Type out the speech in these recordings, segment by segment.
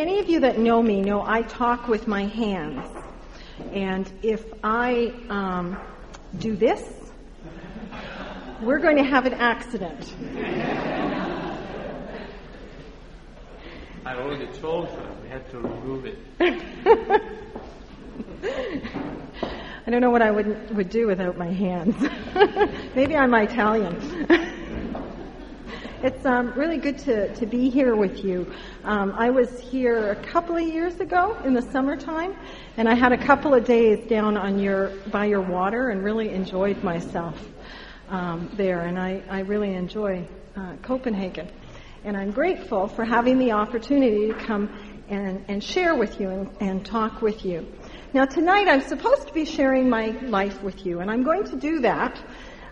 Any of you that know me know I talk with my hands. And if I um, do this, we're going to have an accident. I already told her we had to remove it. I don't know what I would, would do without my hands. Maybe I'm Italian. it's um, really good to, to be here with you. Um, I was here a couple of years ago in the summertime, and I had a couple of days down on your by your water and really enjoyed myself um, there. And I, I really enjoy uh, Copenhagen, and I'm grateful for having the opportunity to come and, and share with you and, and talk with you. Now tonight I'm supposed to be sharing my life with you, and I'm going to do that.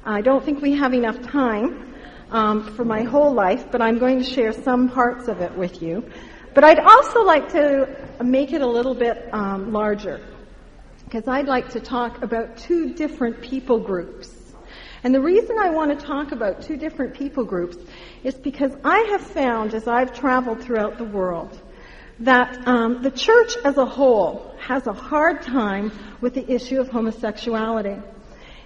I don't think we have enough time um, for my whole life, but I'm going to share some parts of it with you. But I'd also like to make it a little bit um, larger, because I'd like to talk about two different people groups. And the reason I want to talk about two different people groups is because I have found, as I've traveled throughout the world, that um, the church as a whole has a hard time with the issue of homosexuality.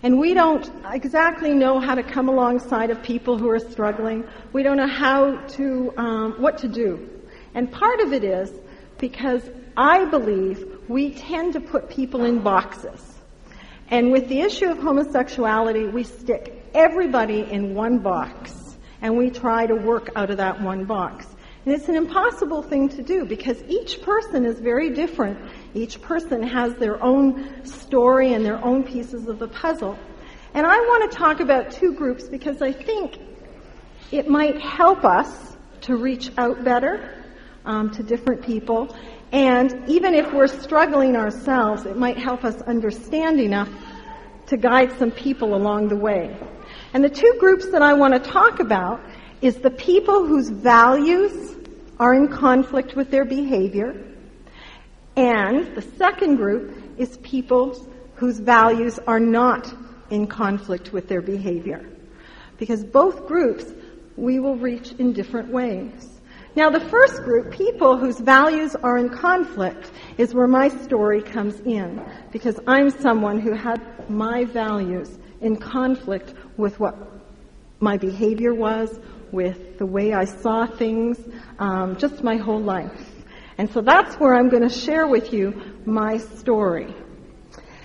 And we don't exactly know how to come alongside of people who are struggling. We don't know how to, um, what to do. And part of it is because I believe we tend to put people in boxes. And with the issue of homosexuality, we stick everybody in one box and we try to work out of that one box. And it's an impossible thing to do because each person is very different. Each person has their own story and their own pieces of the puzzle. And I want to talk about two groups because I think it might help us to reach out better um, to different people. And even if we're struggling ourselves, it might help us understand enough to guide some people along the way. And the two groups that I want to talk about is the people whose values are in conflict with their behavior. And the second group is people whose values are not in conflict with their behavior. Because both groups we will reach in different ways. Now the first group, people whose values are in conflict, is where my story comes in. Because I'm someone who had my values in conflict with what my behavior was, with the way I saw things, um, just my whole life. And so that's where I'm going to share with you my story.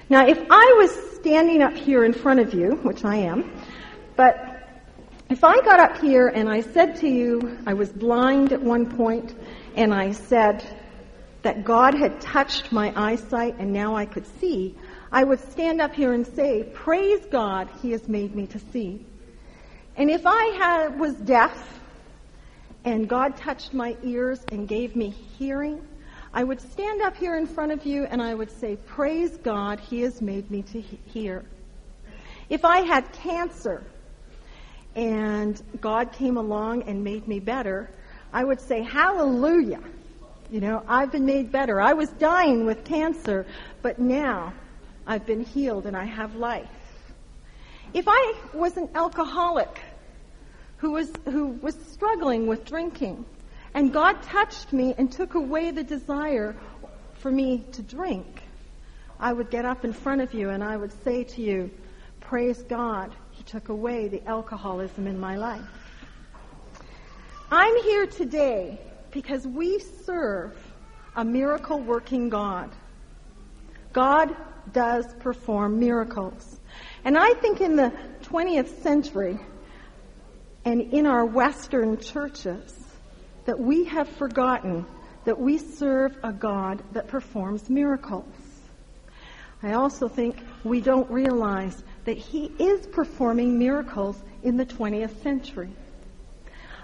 Now, if I was standing up here in front of you, which I am, but if I got up here and I said to you, I was blind at one point, and I said that God had touched my eyesight and now I could see, I would stand up here and say, Praise God, He has made me to see. And if I had, was deaf and God touched my ears and gave me hearing, I would stand up here in front of you and I would say, Praise God, He has made me to hear. If I had cancer and God came along and made me better, I would say, Hallelujah. You know, I've been made better. I was dying with cancer, but now I've been healed and I have life. If I was an alcoholic who was, who was struggling with drinking, and God touched me and took away the desire for me to drink, I would get up in front of you and I would say to you, Praise God, He took away the alcoholism in my life. I'm here today because we serve a miracle working God. God does perform miracles. And I think in the 20th century and in our Western churches that we have forgotten that we serve a God that performs miracles. I also think we don't realize that He is performing miracles in the 20th century.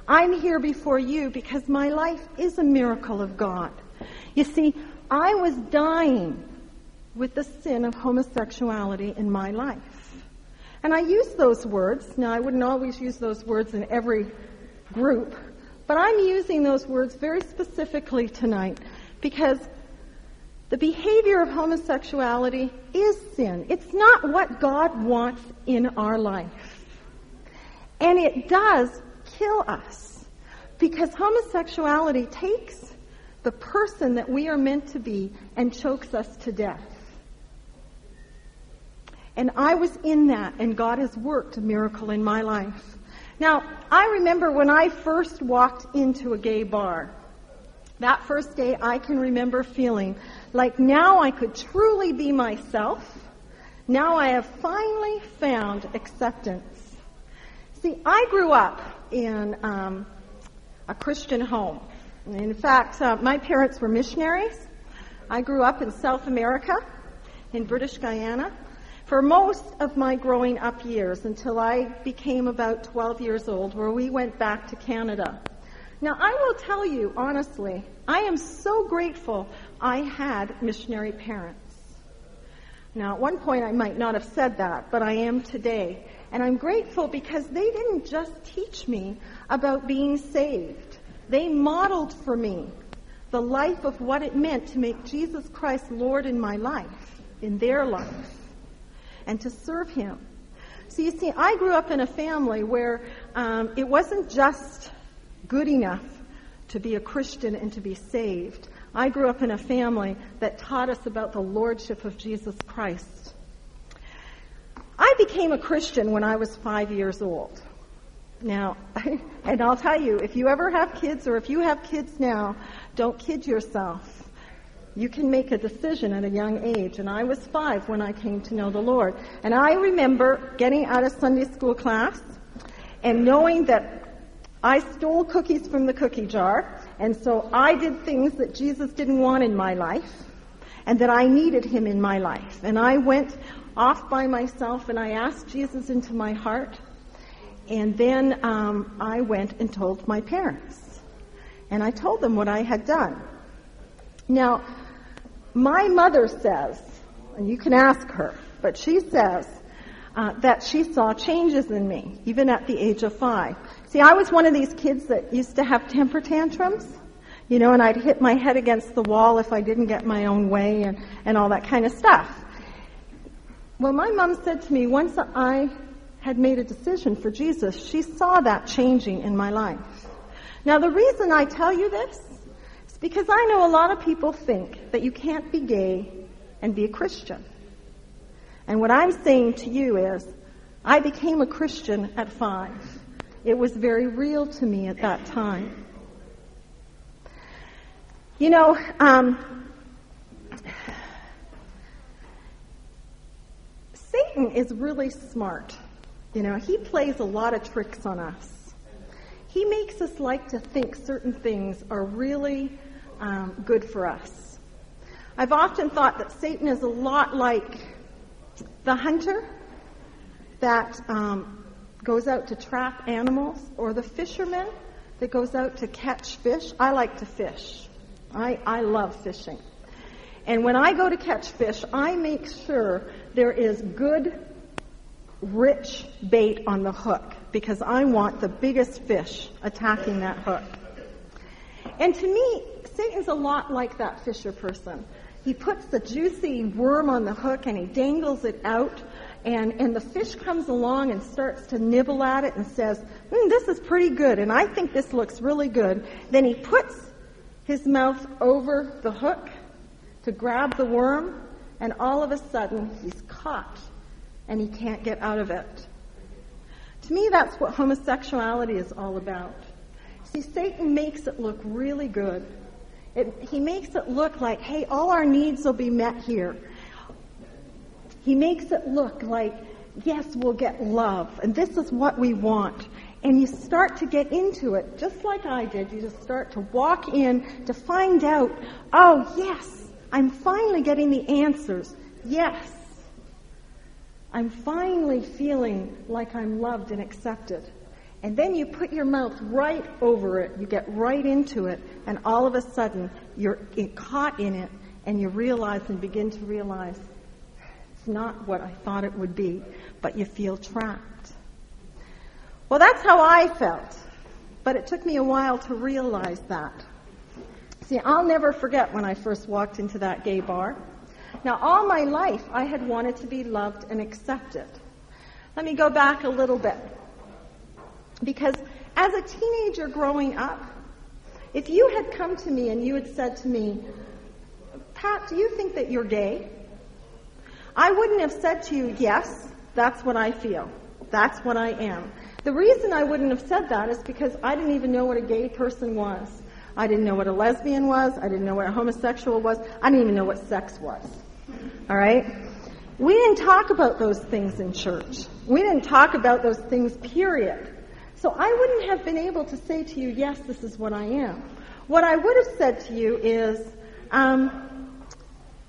I'm here before you because my life is a miracle of God. You see, I was dying with the sin of homosexuality in my life. And I use those words. Now, I wouldn't always use those words in every group, but I'm using those words very specifically tonight because the behavior of homosexuality is sin. It's not what God wants in our life. And it does kill us because homosexuality takes the person that we are meant to be and chokes us to death. And I was in that, and God has worked a miracle in my life. Now, I remember when I first walked into a gay bar. That first day, I can remember feeling like now I could truly be myself. Now I have finally found acceptance. See, I grew up in um, a Christian home. In fact, uh, my parents were missionaries. I grew up in South America, in British Guyana, for most of my growing up years until I became about 12 years old, where we went back to Canada. Now, I will tell you honestly, I am so grateful I had missionary parents. Now, at one point I might not have said that, but I am today. And I'm grateful because they didn't just teach me about being saved. They modeled for me the life of what it meant to make Jesus Christ Lord in my life, in their life, and to serve Him. So you see, I grew up in a family where um, it wasn't just good enough to be a Christian and to be saved. I grew up in a family that taught us about the lordship of Jesus Christ. I became a Christian when I was five years old. Now, and I'll tell you, if you ever have kids or if you have kids now, don't kid yourself. You can make a decision at a young age. And I was five when I came to know the Lord. And I remember getting out of Sunday school class and knowing that I stole cookies from the cookie jar, and so I did things that Jesus didn't want in my life, and that I needed him in my life. And I went off by myself and I asked Jesus into my heart, and then um, I went and told my parents. And I told them what I had done. Now, my mother says, and you can ask her, but she says uh, that she saw changes in me, even at the age of five. See, I was one of these kids that used to have temper tantrums, you know, and I'd hit my head against the wall if I didn't get my own way and, and all that kind of stuff. Well, my mom said to me, once I had made a decision for Jesus, she saw that changing in my life. Now, the reason I tell you this is because I know a lot of people think that you can't be gay and be a Christian. And what I'm saying to you is, I became a Christian at five. It was very real to me at that time. You know, um, Satan is really smart. You know, he plays a lot of tricks on us. He makes us like to think certain things are really um, good for us. I've often thought that Satan is a lot like the hunter that um, goes out to trap animals or the fisherman that goes out to catch fish. I like to fish. I, I love fishing. And when I go to catch fish, I make sure there is good, rich bait on the hook because I want the biggest fish attacking that hook. And to me, Satan's a lot like that fisher person. He puts the juicy worm on the hook and he dangles it out and, and the fish comes along and starts to nibble at it and says, mm, this is pretty good, and I think this looks really good. Then he puts his mouth over the hook to grab the worm, and all of a sudden he's caught and he can't get out of it. To me, that's what homosexuality is all about. See, Satan makes it look really good. It, he makes it look like, hey, all our needs will be met here. He makes it look like, yes, we'll get love, and this is what we want. And you start to get into it, just like I did. You just start to walk in to find out, oh, yes, I'm finally getting the answers. Yes. I'm finally feeling like I'm loved and accepted. And then you put your mouth right over it, you get right into it, and all of a sudden you're caught in it, and you realize and begin to realize it's not what I thought it would be, but you feel trapped. Well, that's how I felt. But it took me a while to realize that. See, I'll never forget when I first walked into that gay bar. Now, all my life, I had wanted to be loved and accepted. Let me go back a little bit. Because as a teenager growing up, If you had come to me and you had said to me, Pat, do you think that you're gay? I wouldn't have said to you, yes, that's what I feel. That's what I am. The reason I wouldn't have said that is because I didn't even know what a gay person was. I didn't know what a lesbian was. I didn't know what a homosexual was. I didn't even know what sex was. All right? We didn't talk about those things in church. We didn't talk about those things, period. So I wouldn't have been able to say to you, yes, this is what I am. What I would have said to you is, um,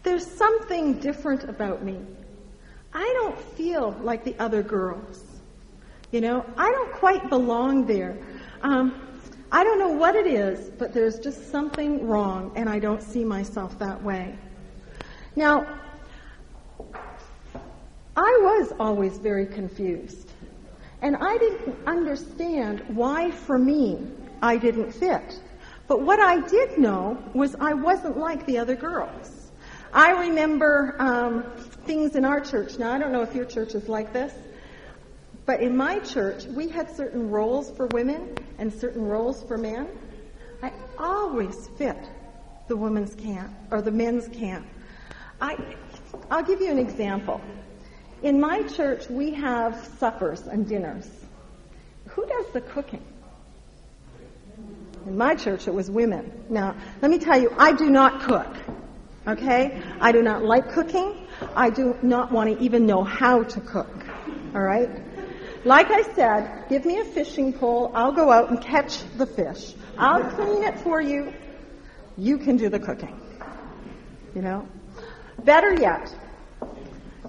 there's something different about me. I don't feel like the other girls. You know, I don't quite belong there. Um, I don't know what it is, but there's just something wrong, and I don't see myself that way. Now, I was always very confused, and I didn't understand why, for me, I didn't fit. But what I did know was I wasn't like the other girls. I remember um, things in our church. Now, I don't know if your church is like this, but in my church, we had certain roles for women and certain roles for men. I always fit the women's camp or the men's camp. I, I'll give you an example. In my church, we have suppers and dinners. Who does the cooking? In my church, it was women. Now, let me tell you, I do not cook. Okay? I do not like cooking. I do not want to even know how to cook. All right? Like I said, give me a fishing pole. I'll go out and catch the fish. I'll clean it for you. You can do the cooking. You know? Better yet,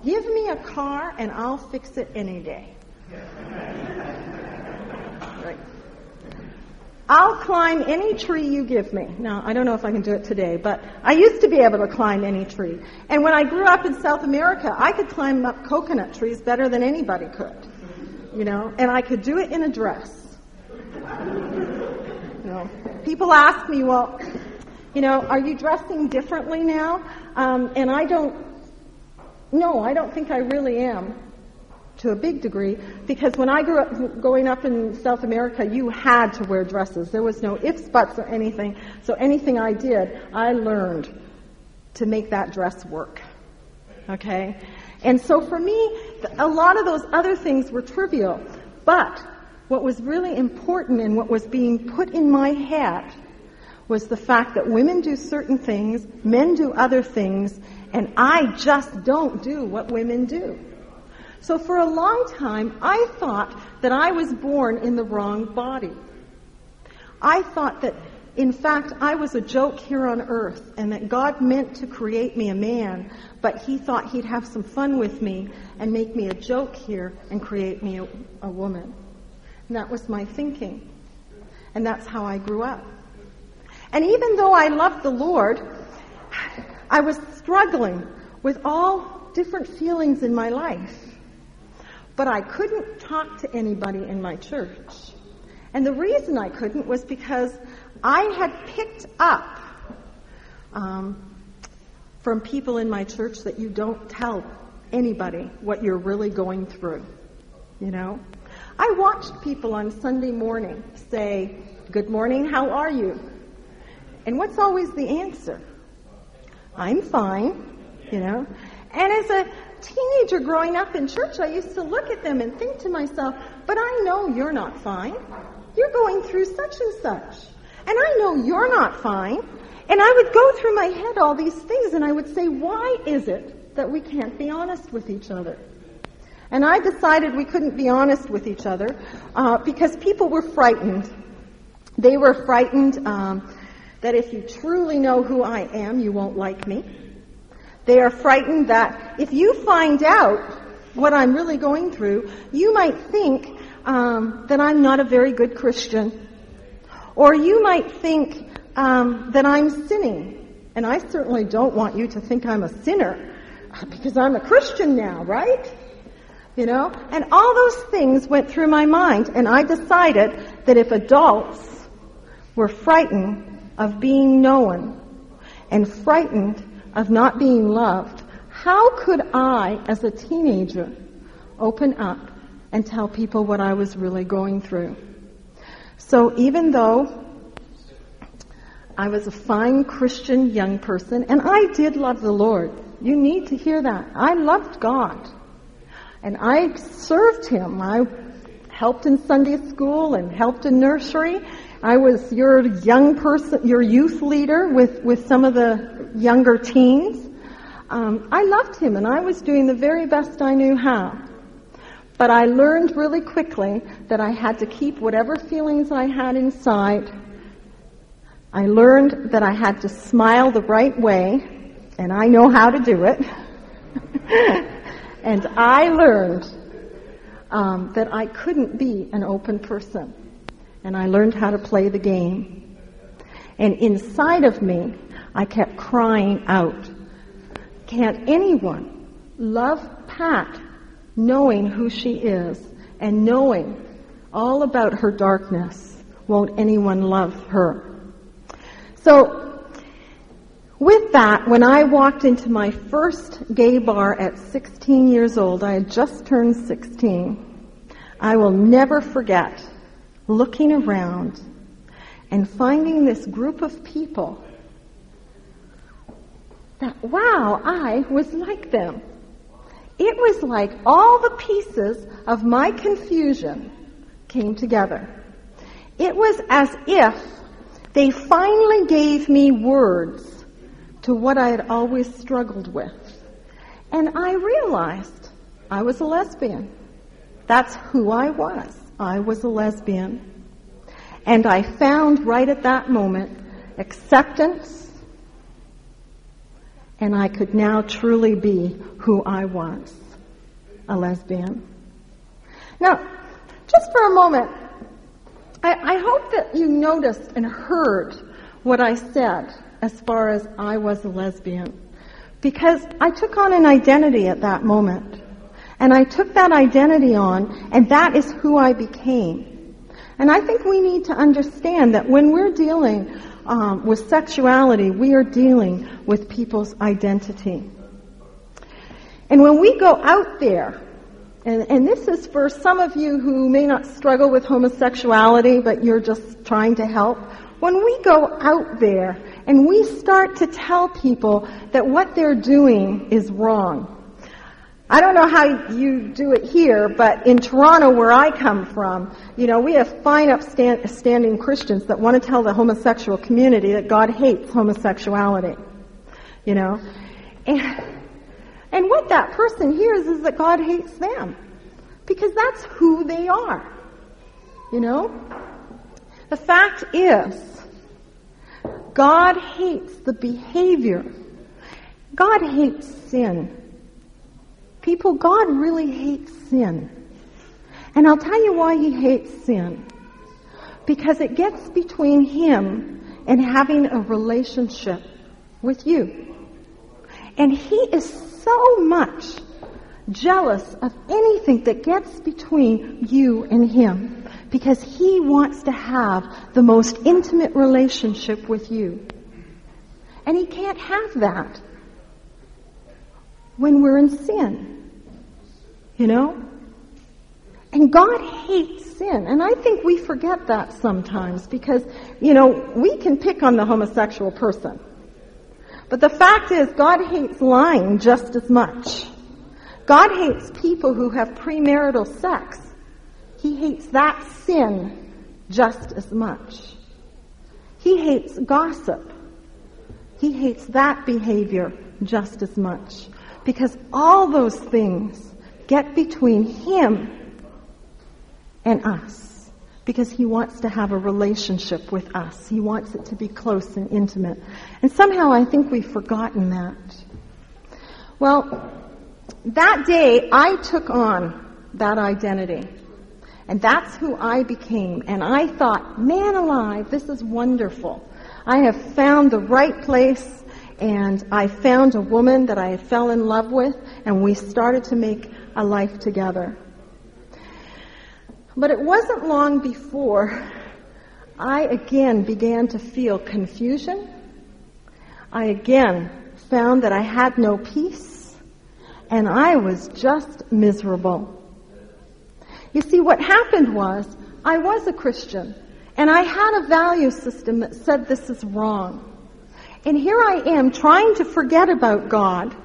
give me a car and I'll fix it any day. Right. I'll climb any tree you give me. Now, I don't know if I can do it today, but I used to be able to climb any tree. And when I grew up in South America, I could climb up coconut trees better than anybody could you know, and I could do it in a dress. You know, people ask me, well, you know, are you dressing differently now? Um, and I don't, no, I don't think I really am to a big degree because when I grew up going up in South America, you had to wear dresses. There was no ifs, buts, or anything. So anything I did, I learned to make that dress work. Okay? And so for me, a lot of those other things were trivial. But what was really important and what was being put in my head was the fact that women do certain things, men do other things, and I just don't do what women do. So for a long time, I thought that I was born in the wrong body. I thought that in fact, I was a joke here on earth and that God meant to create me a man, but he thought he'd have some fun with me and make me a joke here and create me a, a woman. And that was my thinking. And that's how I grew up. And even though I loved the Lord, I was struggling with all different feelings in my life. But I couldn't talk to anybody in my church. And the reason I couldn't was because I had picked up um, from people in my church that you don't tell anybody what you're really going through. You know? I watched people on Sunday morning say, Good morning, how are you? And what's always the answer? I'm fine, you know? And as a teenager growing up in church, I used to look at them and think to myself, but I know you're not fine. You're going through such and such. And I know you're not fine. And I would go through my head all these things and I would say, why is it that we can't be honest with each other? And I decided we couldn't be honest with each other uh, because people were frightened. They were frightened um, that if you truly know who I am, you won't like me. They are frightened that if you find out what I'm really going through, you might think um, that I'm not a very good Christian or you might think um, that I'm sinning. And I certainly don't want you to think I'm a sinner because I'm a Christian now, right? You know? And all those things went through my mind, and I decided that if adults were frightened of being known and frightened of not being loved, how could I, as a teenager, open up and tell people what I was really going through? So even though I was a fine Christian young person, and I did love the Lord. You need to hear that. I loved God. And I served Him. I helped in Sunday school and helped in nursery. I was your young person, your youth leader with, with some of the younger teens. Um, I loved him and I was doing the very best I knew how. But I learned really quickly that I had to keep whatever feelings I had inside. I learned that I had to smile the right way, and I know how to do it. and I learned um, that I couldn't be an open person. And I learned how to play the game. And inside of me, I kept crying out, Can't anyone love Pat knowing who she is and knowing all about her darkness, won't anyone love her? So, with that, when I walked into my first gay bar at 16 years old, I had just turned 16, I will never forget looking around and finding this group of people that, wow, I was like them. It was like all the pieces of my confusion came together. It was as if they finally gave me words to what I had always struggled with. And I realized I was a lesbian. That's who I was. I was a lesbian. And I found right at that moment acceptance and I could now truly be who I was, a lesbian. Now, just for a moment, I, I, hope that you noticed and heard what I said as far as I was a lesbian. Because I took on an identity at that moment. And I took that identity on, and that is who I became. And I think we need to understand that when we're dealing um, with sexuality, we are dealing with people's identity. And when we go out there, and, and this is for some of you who may not struggle with homosexuality, but you're just trying to help. When we go out there and we start to tell people that what they're doing is wrong, I don't know how you do it here, but in Toronto, where I come from, you know, we have fine upstanding Christians that want to tell the homosexual community that God hates homosexuality. You know? And, and what that person hears is that God hates them. Because that's who they are. You know? The fact is, God hates the behavior. God hates sin. People, God really hates sin. And I'll tell you why he hates sin. Because it gets between him and having a relationship with you. And he is so much jealous of anything that gets between you and him because he wants to have the most intimate relationship with you. And he can't have that when we're in sin. You know? And God hates sin. And I think we forget that sometimes because, you know, we can pick on the homosexual person. But the fact is, God hates lying just as much. God hates people who have premarital sex. He hates that sin just as much. He hates gossip. He hates that behavior just as much. Because all those things get between him and us because he wants to have a relationship with us. He wants it to be close and intimate. And somehow I think we've forgotten that. Well, that day I took on that identity. And that's who I became. And I thought, man alive, this is wonderful. I have found the right place and I found a woman that I fell in love with and we started to make a life together. But it wasn't long before I again began to feel confusion. I again found that I had no peace and I was just miserable. You see, what happened was I was a Christian And I had a value system that said this is wrong. And here I am trying to forget about God,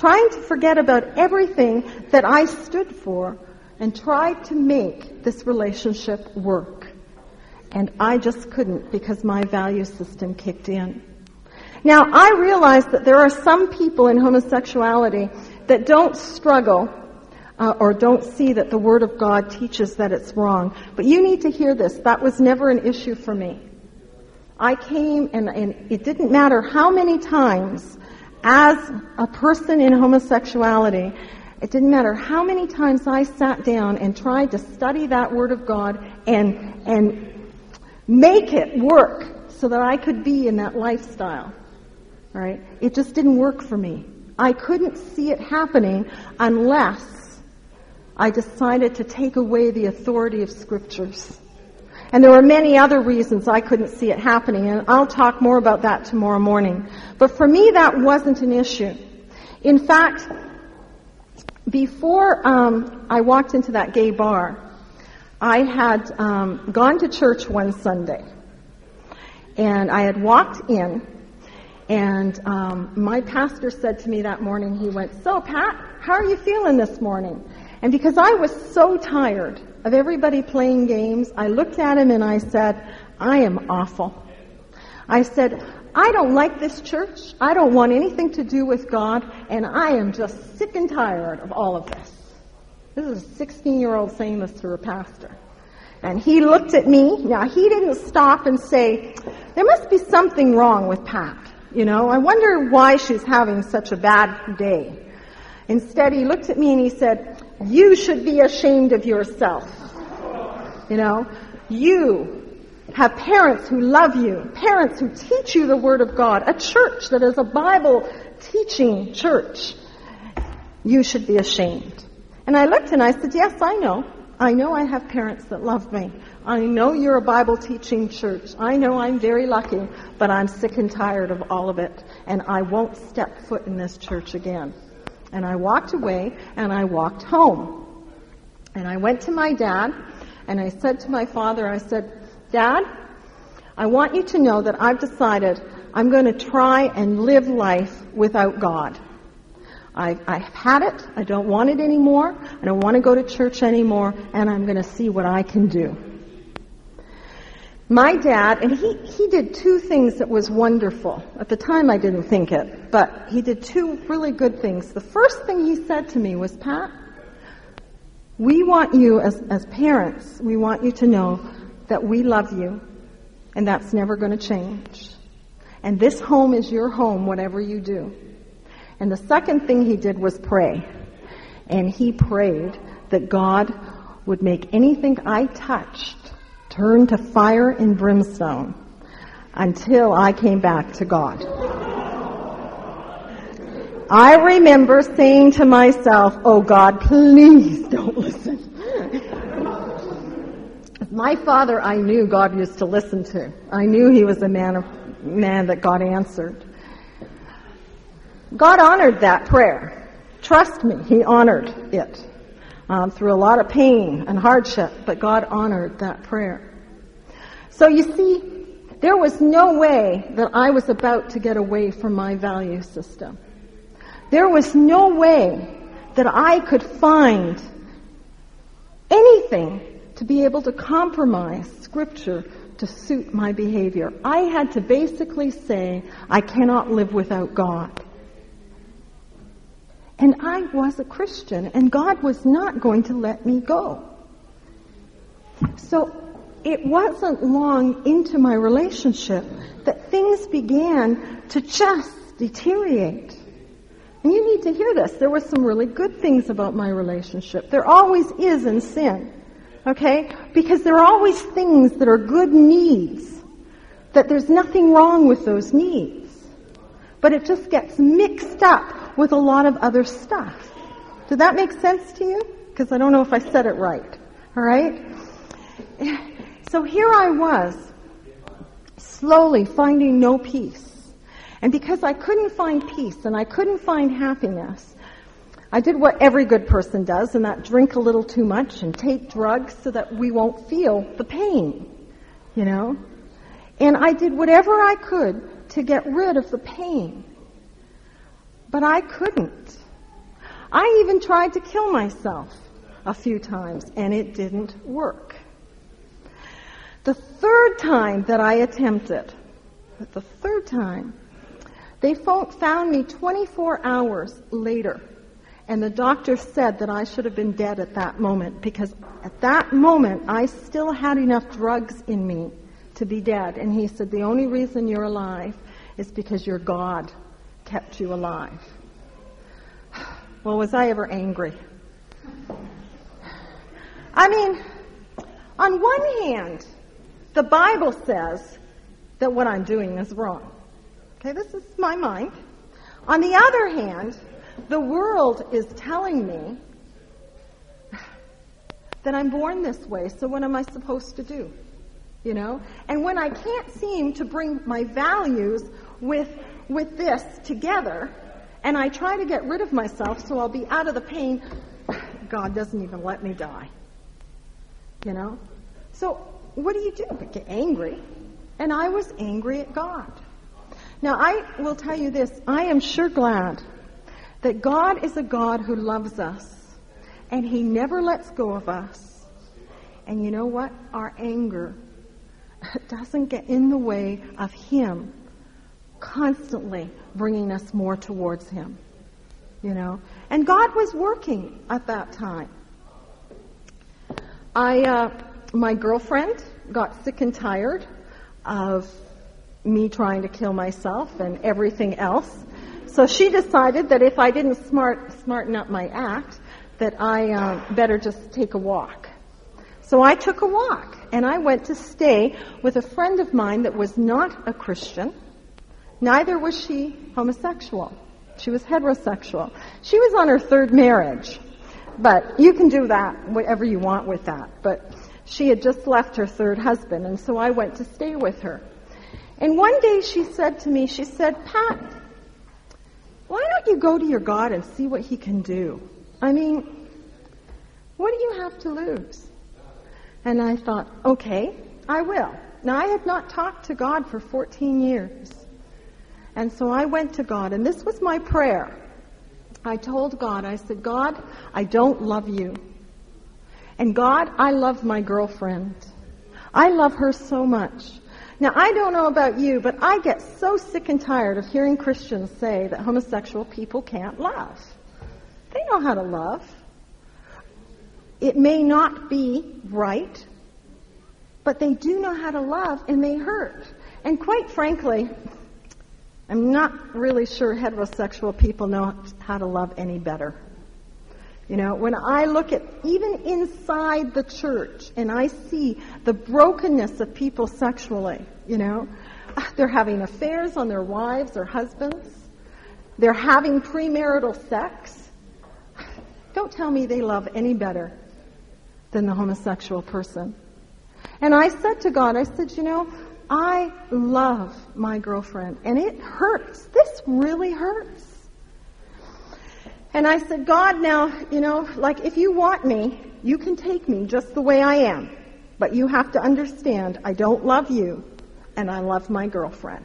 trying to forget about everything that I stood for, and tried to make this relationship work. And I just couldn't because my value system kicked in. Now, I realize that there are some people in homosexuality that don't struggle uh, or don't see that the Word of God teaches that it's wrong. But you need to hear this. That was never an issue for me. I came and, and it didn't matter how many times as a person in homosexuality, it didn't matter how many times I sat down and tried to study that Word of God and, and make it work so that I could be in that lifestyle. Right? It just didn't work for me. I couldn't see it happening unless I decided to take away the authority of scriptures. And there were many other reasons I couldn't see it happening, and I'll talk more about that tomorrow morning. But for me, that wasn't an issue. In fact, before um, I walked into that gay bar, I had um, gone to church one Sunday, and I had walked in, and um, my pastor said to me that morning, he went, "So, Pat, how are you feeling this morning?" And because I was so tired of everybody playing games, I looked at him and I said, I am awful. I said, I don't like this church. I don't want anything to do with God, and I am just sick and tired of all of this. This is a 16 year old saying this to a pastor. And he looked at me. Now, he didn't stop and say, There must be something wrong with Pat. You know, I wonder why she's having such a bad day. Instead, he looked at me and he said, You should be ashamed of yourself. You know, you have parents who love you, parents who teach you the Word of God, a church that is a Bible teaching church. You should be ashamed. And I looked and I said, Yes, I know. I know I have parents that love me. I know you're a Bible teaching church. I know I'm very lucky, but I'm sick and tired of all of it, and I won't step foot in this church again. And I walked away and I walked home. And I went to my dad and I said to my father, I said, Dad, I want you to know that I've decided I'm going to try and live life without God. I, I've had it. I don't want it anymore. I don't want to go to church anymore, and I'm going to see what I can do. My dad, and he, he did two things that was wonderful. At the time I didn't think it, but he did two really good things. The first thing he said to me was, Pat, we want you as, as parents, we want you to know that we love you, and that's never going to change. And this home is your home, whatever you do. And the second thing he did was pray. And he prayed that God would make anything I touched turn to fire and brimstone until I came back to God. I remember saying to myself, oh God, please don't listen. My father, I knew God used to listen to. I knew he was a man of, man that God answered. God honored that prayer. Trust me, he honored it um, through a lot of pain and hardship, but God honored that prayer. So you see, there was no way that I was about to get away from my value system. There was no way that I could find anything to be able to compromise Scripture to suit my behavior. I had to basically say, I cannot live without God. And I was a Christian, and God was not going to let me go. So it wasn't long into my relationship that things began to just deteriorate. And you need to hear this. There were some really good things about my relationship. There always is in sin. Okay? Because there are always things that are good needs. That there's nothing wrong with those needs. But it just gets mixed up with a lot of other stuff. Did that make sense to you? Because I don't know if I said it right. All right? So here I was, slowly finding no peace. And because I couldn't find peace and I couldn't find happiness, I did what every good person does, and that drink a little too much and take drugs so that we won't feel the pain. you know? And I did whatever I could to get rid of the pain. But I couldn't. I even tried to kill myself a few times, and it didn't work. The third time that I attempted, the third time, they found me 24 hours later. And the doctor said that I should have been dead at that moment because at that moment I still had enough drugs in me to be dead. And he said, the only reason you're alive is because your God kept you alive. Well, was I ever angry? I mean, on one hand, the Bible says that what I'm doing is wrong. Okay, this is my mind. On the other hand, the world is telling me that I'm born this way, so what am I supposed to do? You know? And when I can't seem to bring my values with, with this together, and I try to get rid of myself so I'll be out of the pain, God doesn't even let me die. You know? So, what do you do? But get angry. And I was angry at God. Now, I will tell you this I am sure glad that God is a God who loves us, and He never lets go of us. And you know what? Our anger doesn't get in the way of Him constantly bringing us more towards Him. You know? And God was working at that time. I, uh, my girlfriend got sick and tired of me trying to kill myself and everything else. So she decided that if I didn't smart, smarten up my act, that I uh, better just take a walk. So I took a walk and I went to stay with a friend of mine that was not a Christian. Neither was she homosexual. She was heterosexual. She was on her third marriage. But you can do that, whatever you want with that. But she had just left her third husband, and so I went to stay with her. And one day she said to me, she said, Pat, why don't you go to your God and see what he can do? I mean, what do you have to lose? And I thought, okay, I will. Now I had not talked to God for 14 years. And so I went to God, and this was my prayer. I told God, I said, God, I don't love you. And God, I love my girlfriend. I love her so much. Now, I don't know about you, but I get so sick and tired of hearing Christians say that homosexual people can't love. They know how to love. It may not be right, but they do know how to love and they hurt. And quite frankly, I'm not really sure heterosexual people know how to love any better. You know, when I look at even inside the church and I see the brokenness of people sexually, you know, they're having affairs on their wives or husbands. They're having premarital sex. Don't tell me they love any better than the homosexual person. And I said to God, I said, you know, I love my girlfriend, and it hurts. This really hurts. And I said, God, now, you know, like if you want me, you can take me just the way I am. But you have to understand, I don't love you, and I love my girlfriend.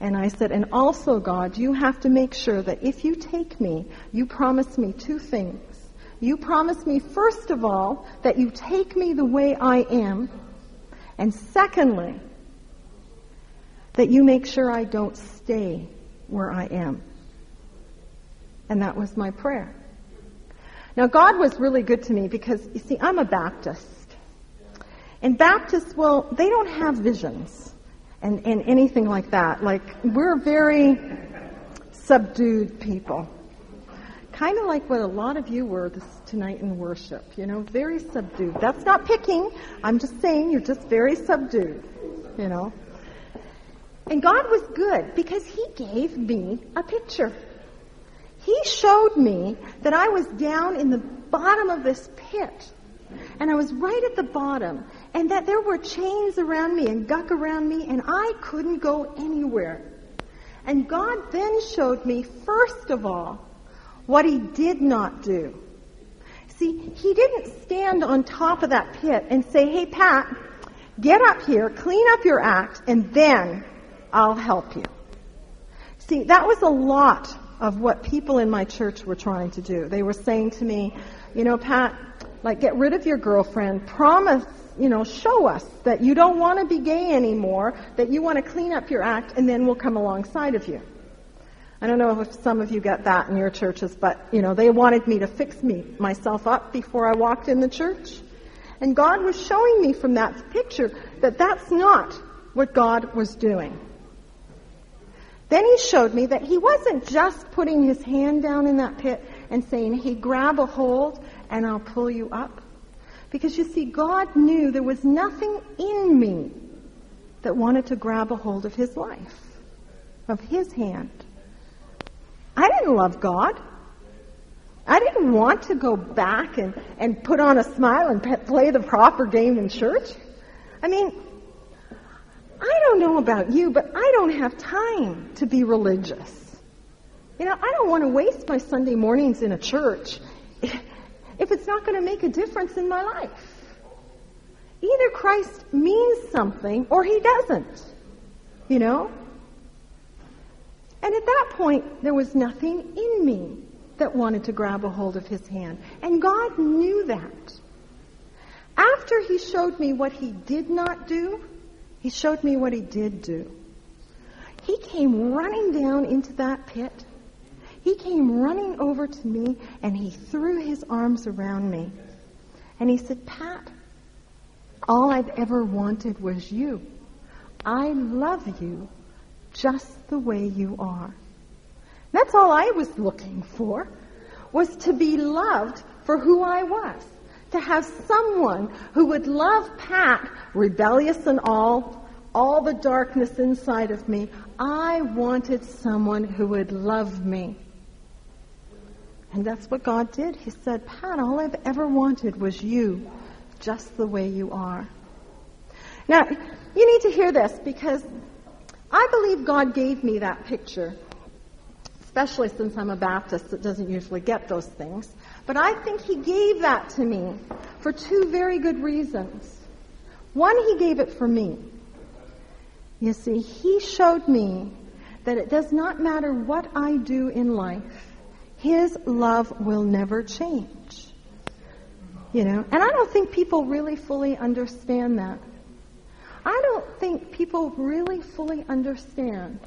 And I said, and also, God, you have to make sure that if you take me, you promise me two things. You promise me, first of all, that you take me the way I am, and secondly, that you make sure I don't stay where I am. And that was my prayer. Now, God was really good to me because, you see, I'm a Baptist. And Baptists, well, they don't have visions and, and anything like that. Like, we're very subdued people. Kind of like what a lot of you were this, tonight in worship, you know, very subdued. That's not picking. I'm just saying you're just very subdued, you know. And God was good because He gave me a picture. He showed me that I was down in the bottom of this pit. And I was right at the bottom. And that there were chains around me and guck around me, and I couldn't go anywhere. And God then showed me, first of all, what he did not do. See, he didn't stand on top of that pit and say, hey, Pat, get up here, clean up your act, and then I'll help you. See, that was a lot of what people in my church were trying to do. They were saying to me, you know, Pat, like get rid of your girlfriend, promise, you know, show us that you don't want to be gay anymore, that you want to clean up your act, and then we'll come alongside of you. I don't know if some of you get that in your churches, but you know, they wanted me to fix me myself up before I walked in the church. And God was showing me from that picture that that's not what God was doing. Then he showed me that he wasn't just putting his hand down in that pit and saying, hey, grab a hold and I'll pull you up. Because you see, God knew there was nothing in me that wanted to grab a hold of his life, of his hand. I didn't love God. I didn't want to go back and, and put on a smile and play the proper game in church. I mean, I don't know about you, but I don't have time to be religious. You know, I don't want to waste my Sunday mornings in a church if it's not going to make a difference in my life. Either Christ means something or he doesn't. You know? And at that point, there was nothing in me that wanted to grab a hold of his hand. And God knew that. After he showed me what he did not do, he showed me what he did do. He came running down into that pit. He came running over to me and he threw his arms around me. And he said, Pat, all I've ever wanted was you. I love you just the way you are. That's all I was looking for, was to be loved for who I was. To have someone who would love Pat, rebellious and all, all the darkness inside of me. I wanted someone who would love me. And that's what God did. He said, Pat, all I've ever wanted was you, just the way you are. Now, you need to hear this because I believe God gave me that picture, especially since I'm a Baptist that doesn't usually get those things. But I think He gave that to me for two very good reasons. One, He gave it for me. You see, He showed me that it does not matter what I do in life, His love will never change. You know, and I don't think people really fully understand that. I don't think people really fully understand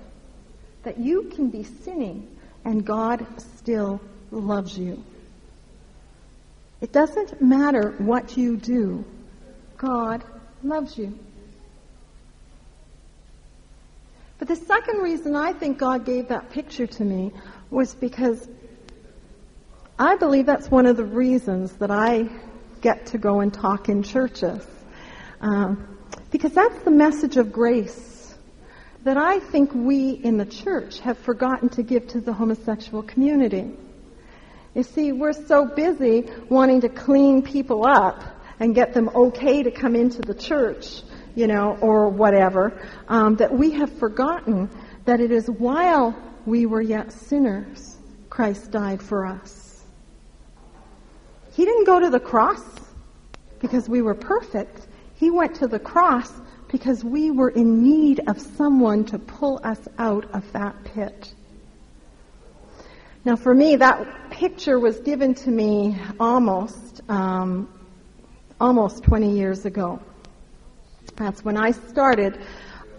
that you can be sinning and God still loves you. It doesn't matter what you do. God loves you. But the second reason I think God gave that picture to me was because I believe that's one of the reasons that I get to go and talk in churches. Um, because that's the message of grace that I think we in the church have forgotten to give to the homosexual community. You see, we're so busy wanting to clean people up and get them okay to come into the church, you know, or whatever, um, that we have forgotten that it is while we were yet sinners, Christ died for us. He didn't go to the cross because we were perfect. He went to the cross because we were in need of someone to pull us out of that pit. Now, for me, that picture was given to me almost, um, almost 20 years ago. That's when I started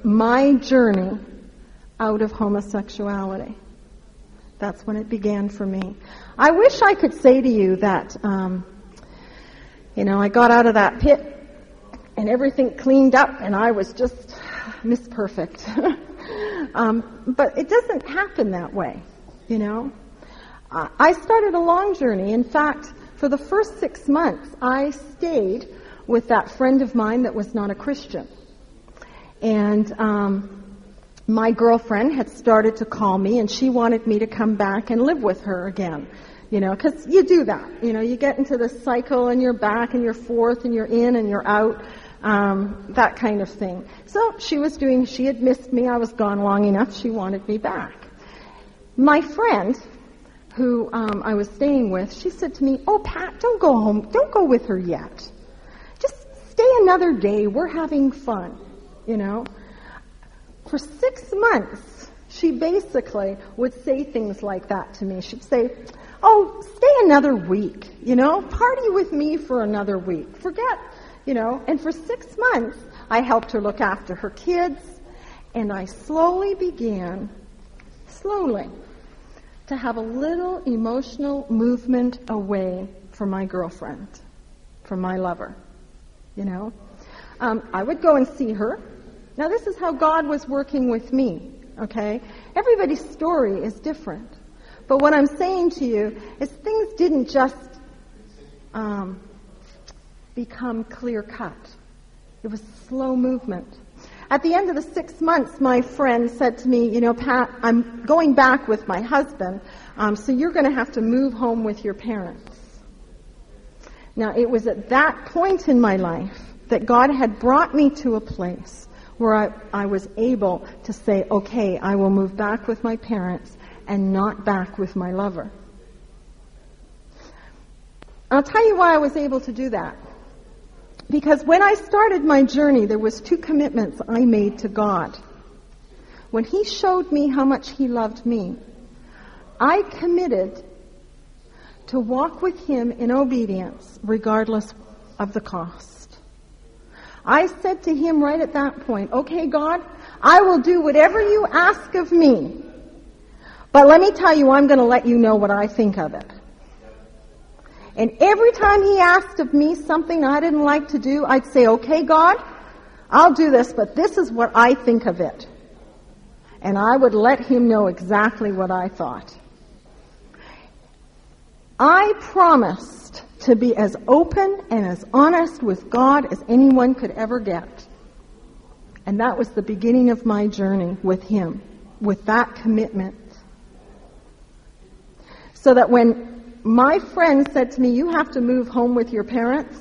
my journey out of homosexuality. That's when it began for me. I wish I could say to you that, um, you know, I got out of that pit and everything cleaned up, and I was just Miss Perfect. um, but it doesn't happen that way, you know. Uh, I started a long journey. In fact, for the first six months, I stayed with that friend of mine that was not a Christian. And um, my girlfriend had started to call me, and she wanted me to come back and live with her again. You know, because you do that. You know, you get into this cycle, and you're back, and you're forth, and you're in, and you're out um, that kind of thing. So she was doing, she had missed me. I was gone long enough. She wanted me back. My friend, who um, I was staying with, she said to me, "Oh, Pat, don't go home. Don't go with her yet. Just stay another day. We're having fun, you know. For six months, she basically would say things like that to me. She'd say, Oh, stay another week, you know, party with me for another week. Forget, you know, and for six months, I helped her look after her kids, and I slowly began, slowly, to have a little emotional movement away from my girlfriend, from my lover. You know, um, I would go and see her. Now, this is how God was working with me. Okay, everybody's story is different, but what I'm saying to you is things didn't just um, become clear cut. It was slow movement. At the end of the six months, my friend said to me, You know, Pat, I'm going back with my husband, um, so you're going to have to move home with your parents. Now, it was at that point in my life that God had brought me to a place where I, I was able to say, Okay, I will move back with my parents and not back with my lover. I'll tell you why I was able to do that. Because when I started my journey, there was two commitments I made to God. When He showed me how much He loved me, I committed to walk with Him in obedience regardless of the cost. I said to Him right at that point, okay God, I will do whatever you ask of me, but let me tell you, I'm going to let you know what I think of it. And every time he asked of me something I didn't like to do, I'd say, okay, God, I'll do this, but this is what I think of it. And I would let him know exactly what I thought. I promised to be as open and as honest with God as anyone could ever get. And that was the beginning of my journey with him, with that commitment. So that when my friend said to me, You have to move home with your parents.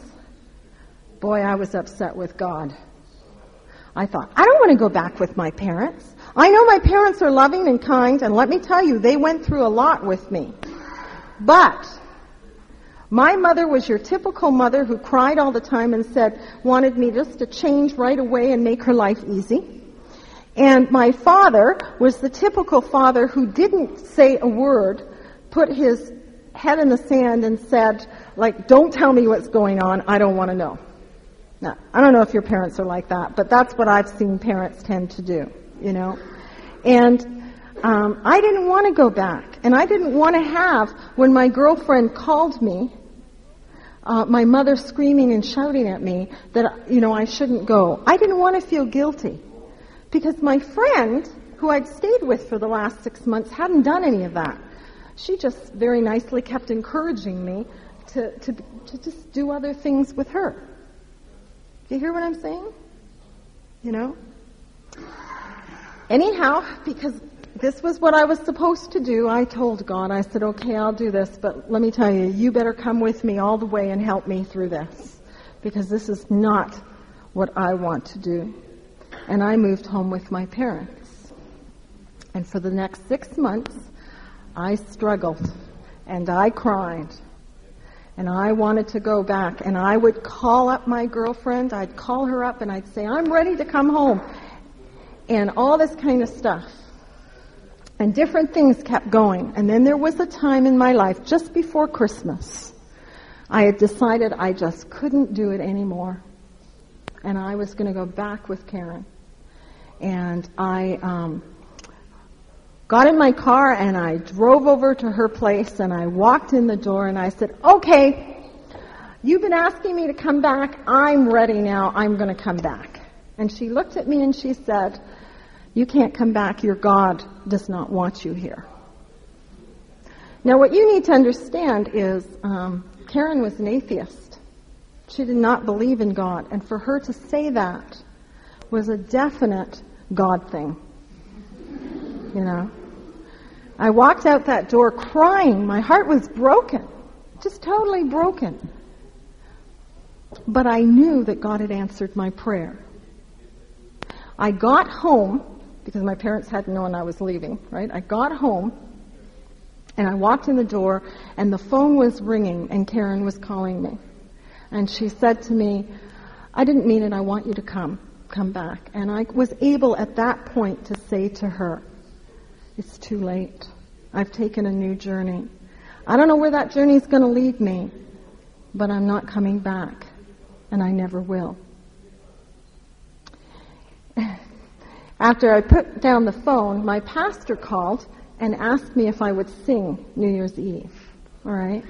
Boy, I was upset with God. I thought, I don't want to go back with my parents. I know my parents are loving and kind, and let me tell you, they went through a lot with me. But, my mother was your typical mother who cried all the time and said, wanted me just to change right away and make her life easy. And my father was the typical father who didn't say a word, put his head in the sand and said, like, don't tell me what's going on. I don't want to know. Now, I don't know if your parents are like that, but that's what I've seen parents tend to do, you know. And um, I didn't want to go back, and I didn't want to have when my girlfriend called me, uh, my mother screaming and shouting at me that you know I shouldn't go. I didn't want to feel guilty because my friend, who I'd stayed with for the last six months, hadn't done any of that she just very nicely kept encouraging me to, to, to just do other things with her. Do you hear what I'm saying? You know? Anyhow, because this was what I was supposed to do, I told God, I said, okay, I'll do this, but let me tell you, you better come with me all the way and help me through this. Because this is not what I want to do. And I moved home with my parents. And for the next six months, I struggled and I cried and I wanted to go back and I would call up my girlfriend, I'd call her up and I'd say, I'm ready to come home and all this kind of stuff. And different things kept going. And then there was a time in my life, just before Christmas, I had decided I just couldn't do it anymore. And I was going to go back with Karen. And I, um, got in my car and I drove over to her place and I walked in the door and I said, okay, you've been asking me to come back. I'm ready now. I'm going to come back. And she looked at me and she said, you can't come back. Your God does not want you here. Now, what you need to understand is um, Karen was an atheist. She did not believe in God. And for her to say that was a definite God thing. You know? I walked out that door crying. My heart was broken. Just totally broken. But I knew that God had answered my prayer. I got home, because my parents hadn't known I was leaving, right? I got home, and I walked in the door, and the phone was ringing, and Karen was calling me. And she said to me, I didn't mean it. I want you to come, come back. And I was able at that point to say to her, it's too late. I've taken a new journey. I don't know where that journey is going to lead me, but I'm not coming back, and I never will. After I put down the phone, my pastor called and asked me if I would sing New Year's Eve. All right?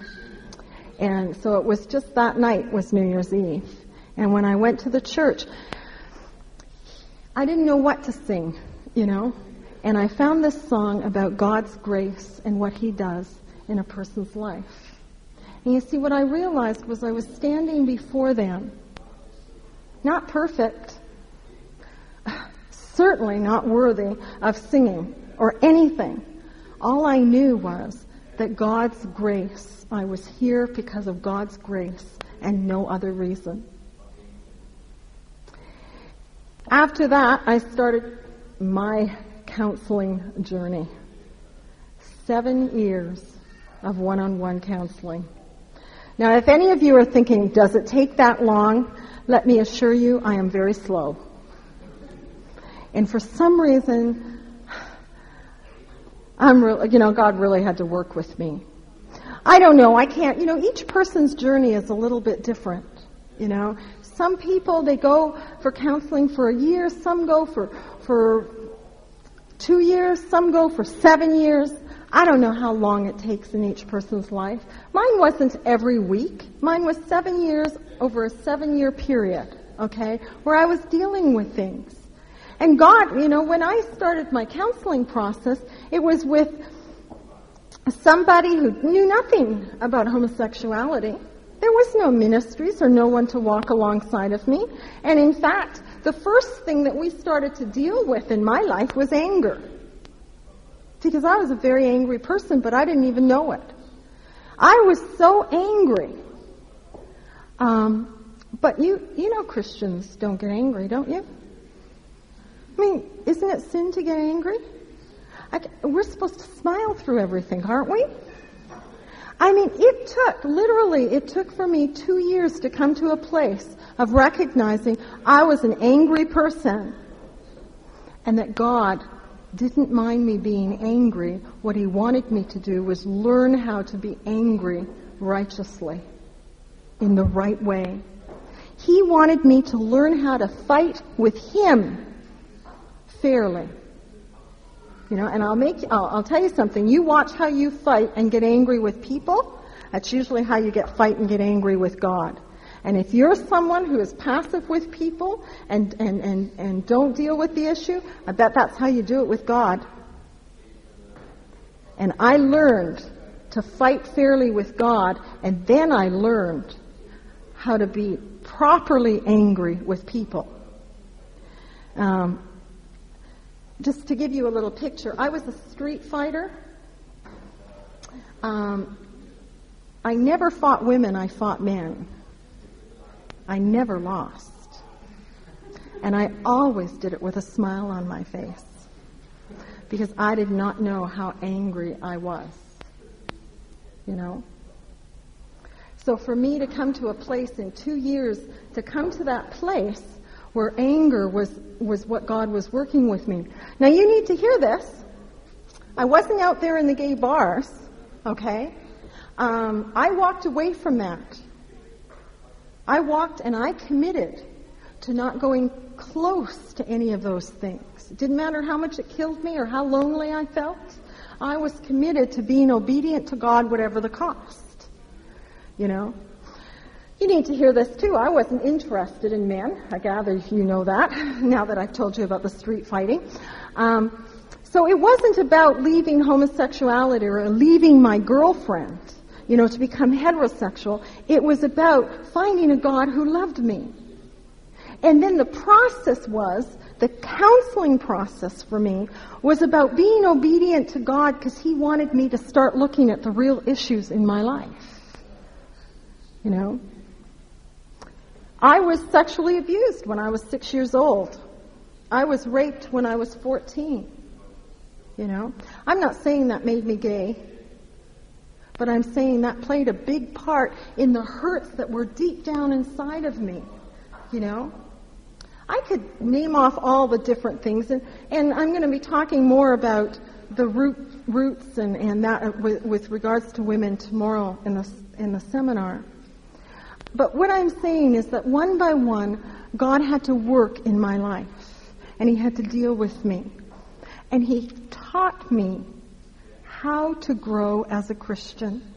And so it was just that night was New Year's Eve. And when I went to the church, I didn't know what to sing, you know. And I found this song about God's grace and what He does in a person's life. And you see, what I realized was I was standing before them, not perfect, certainly not worthy of singing or anything. All I knew was that God's grace, I was here because of God's grace and no other reason. After that, I started my counseling journey. Seven years of one-on-one counseling. Now, if any of you are thinking, does it take that long? Let me assure you, I am very slow. And for some reason, I'm really, you know, God really had to work with me. I don't know. I can't, you know, each person's journey is a little bit different, you know. Some people, they go for counseling for a year, some go for, for two years, some go for seven years. I don't know how long it takes in each person's life. Mine wasn't every week. Mine was seven years over a seven year period, okay, where I was dealing with things. And God, you know, when I started my counseling process, it was with somebody who knew nothing about homosexuality. There was no ministries or no one to walk alongside of me. And in fact, the first thing that we started to deal with in my life was anger. Because I was a very angry person, but I didn't even know it. I was so angry. Um, but you, you know Christians don't get angry, don't you? I mean, isn't it sin to get angry? I, we're supposed to smile through everything, aren't we? I mean, it took, literally, it took for me two years to come to a place of recognizing I was an angry person and that God didn't mind me being angry. What He wanted me to do was learn how to be angry righteously, in the right way. He wanted me to learn how to fight with Him fairly. You know, and I'll make, I'll, I'll tell you something. You watch how you fight and get angry with people. That's usually how you get fight and get angry with God. And if you're someone who is passive with people and, and, and, and don't deal with the issue, I bet that's how you do it with God. And I learned to fight fairly with God, and then I learned how to be properly angry with people. Um, just to give you a little picture, I was a street fighter. Um, I never fought women, I fought men. I never lost. And I always did it with a smile on my face because I did not know how angry I was. You know? So for me to come to a place in two years, to come to that place where anger was, was what God was working with me. Now you need to hear this. I wasn't out there in the gay bars, okay? Um, I walked away from that. I walked and I committed to not going close to any of those things. It didn't matter how much it killed me or how lonely I felt. I was committed to being obedient to God, whatever the cost. You know? You need to hear this too. I wasn't interested in men. I gather you know that now that I've told you about the street fighting. Um, so it wasn't about leaving homosexuality or leaving my girlfriend, you know, to become heterosexual. It was about finding a God who loved me. And then the process was, the counseling process for me was about being obedient to God because He wanted me to start looking at the real issues in my life. You know? I was sexually abused when I was six years old. I was raped when I was 14. You know? I'm not saying that made me gay, but I'm saying that played a big part in the hurts that were deep down inside of me you know? I could name off all the different things, and, and I'm going to be talking more about the root, roots and, and that uh, with, with regards to women tomorrow in the, in the seminar. But what I'm saying is that one by one, God had to work in my life, and He had to deal with me. And He taught me how to grow as a Christian.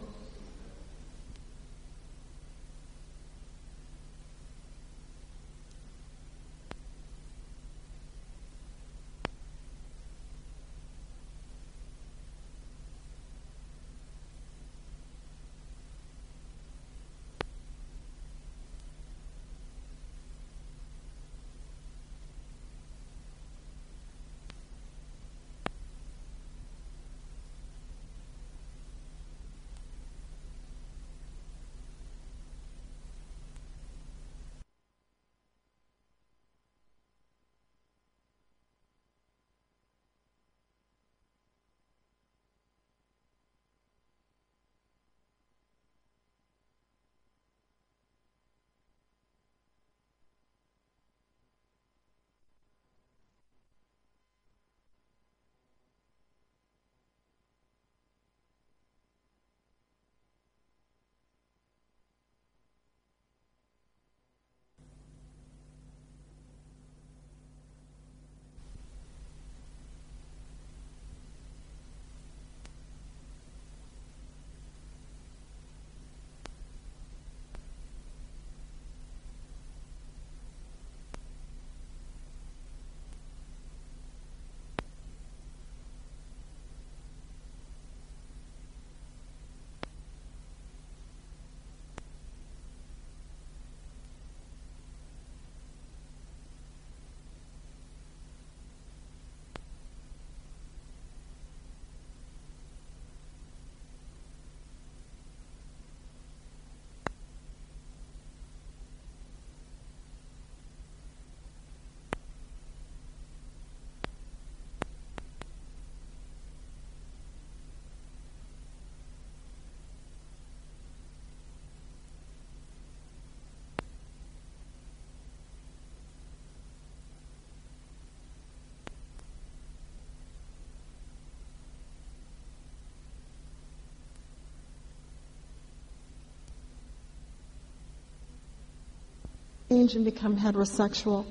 Change and become heterosexual.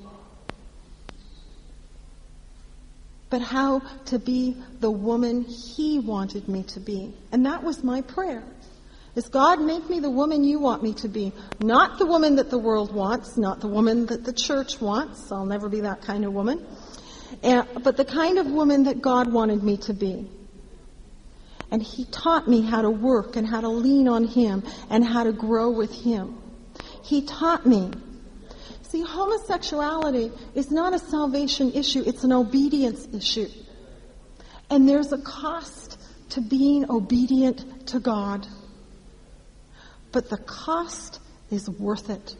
But how to be the woman He wanted me to be. And that was my prayer. Is God make me the woman you want me to be? Not the woman that the world wants, not the woman that the church wants. I'll never be that kind of woman. And, but the kind of woman that God wanted me to be. And He taught me how to work and how to lean on Him and how to grow with Him. He taught me See, homosexuality is not a salvation issue, it's an obedience issue. And there's a cost to being obedient to God. But the cost is worth it.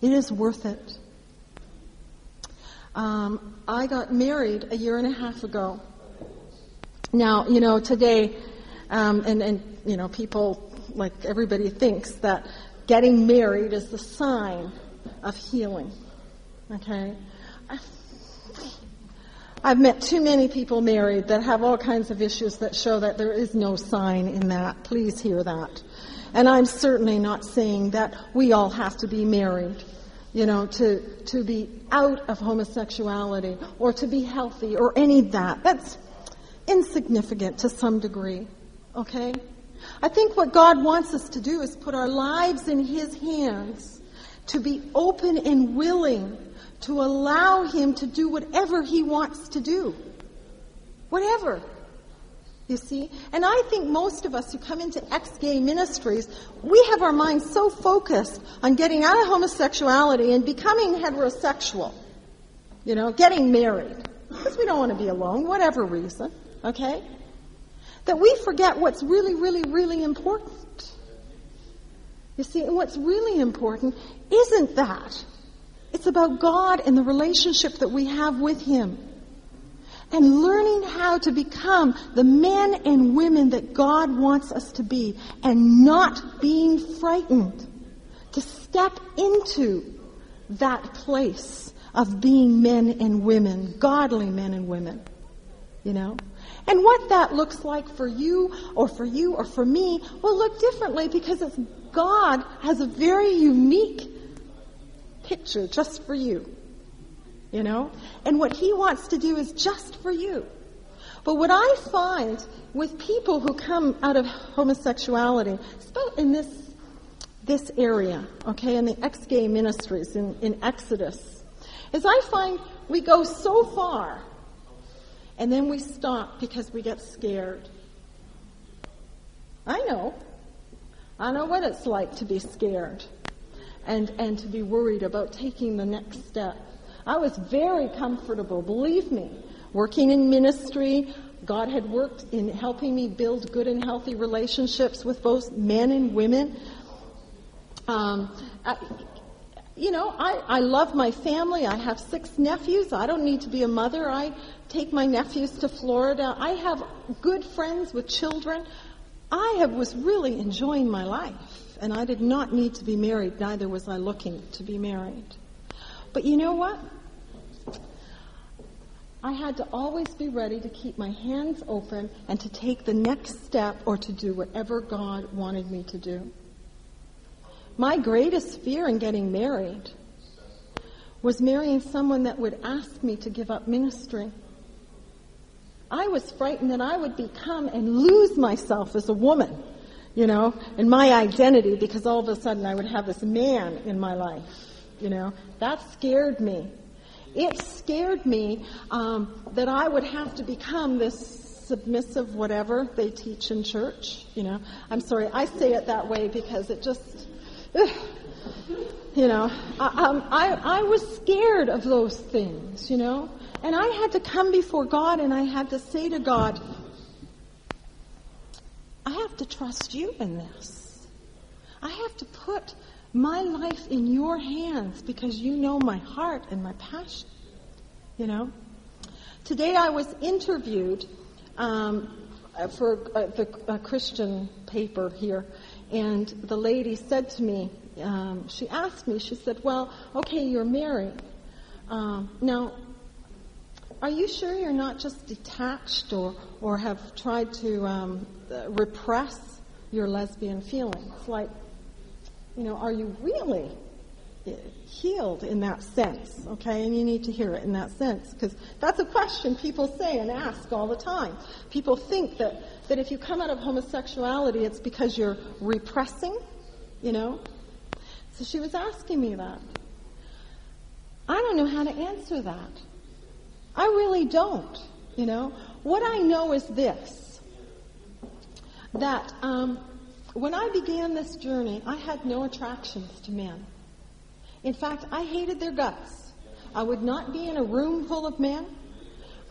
It is worth it. Um, I got married a year and a half ago. Now, you know, today, um, and, and, you know, people, like everybody thinks that getting married is the sign of healing. Okay? I've met too many people married that have all kinds of issues that show that there is no sign in that. Please hear that. And I'm certainly not saying that we all have to be married, you know, to, to be out of homosexuality or to be healthy or any of that. That's insignificant to some degree. Okay? I think what God wants us to do is put our lives in His hands to be open and willing to allow Him to do whatever He wants to do. Whatever. You see? And I think most of us who come into ex-gay ministries, we have our minds so focused on getting out of homosexuality and becoming heterosexual. You know, getting married. Because we don't want to be alone, whatever reason. Okay? That we forget what's really, really, really important. You see, and what's really important isn't that. It's about God and the relationship that we have with Him. And learning how to become the men and women that God wants us to be and not being frightened to step into that place of being men and women, godly men and women. You know? And what that looks like for you or for you or for me will look differently because it's God has a very unique picture just for you. You know? And what he wants to do is just for you. But what I find with people who come out of homosexuality, in this this area, okay, in the ex-gay ministries in, in Exodus, is I find we go so far and then we stop because we get scared. I know. I know what it's like to be scared and, and to be worried about taking the next step. I was very comfortable, believe me, working in ministry. God had worked in helping me build good and healthy relationships with both men and women. Um, I, you know, I, I love my family. I have six nephews. I don't need to be a mother. I take my nephews to Florida. I have good friends with children. I have, was really enjoying my life, and I did not need to be married. Neither was I looking to be married. But you know what? I had to always be ready to keep my hands open and to take the next step or to do whatever God wanted me to do. My greatest fear in getting married was marrying someone that would ask me to give up ministry. I was frightened that I would become and lose myself as a woman, you know, and my identity because all of a sudden I would have this man in my life, you know. That scared me. It scared me um, that I would have to become this submissive whatever they teach in church, you know. I'm sorry, I say it that way because it just you know, I, um, I, I was scared of those things, you know. And I had to come before God and I had to say to God, I have to trust you in this. I have to put my life in your hands because you know my heart and my passion. You know? Today I was interviewed um, for a, the, Christian paper here, and the lady said to me, um, she asked me, she said, Well, okay, you're married. Um, now, are you sure you're not just detached or, or have tried to um, repress your lesbian feelings? Like, you know, are you really healed in that sense, okay? And you need to hear it in that sense because that's a question people say and ask all the time. People think that, that if you come out of homosexuality, it's because you're repressing, you know? So she was asking me that. I don't know how to answer that. I really don't, you know? What I know is this that um, when I began this journey, I had no attractions to men. In fact, I hated their guts. I would not be in a room full of men.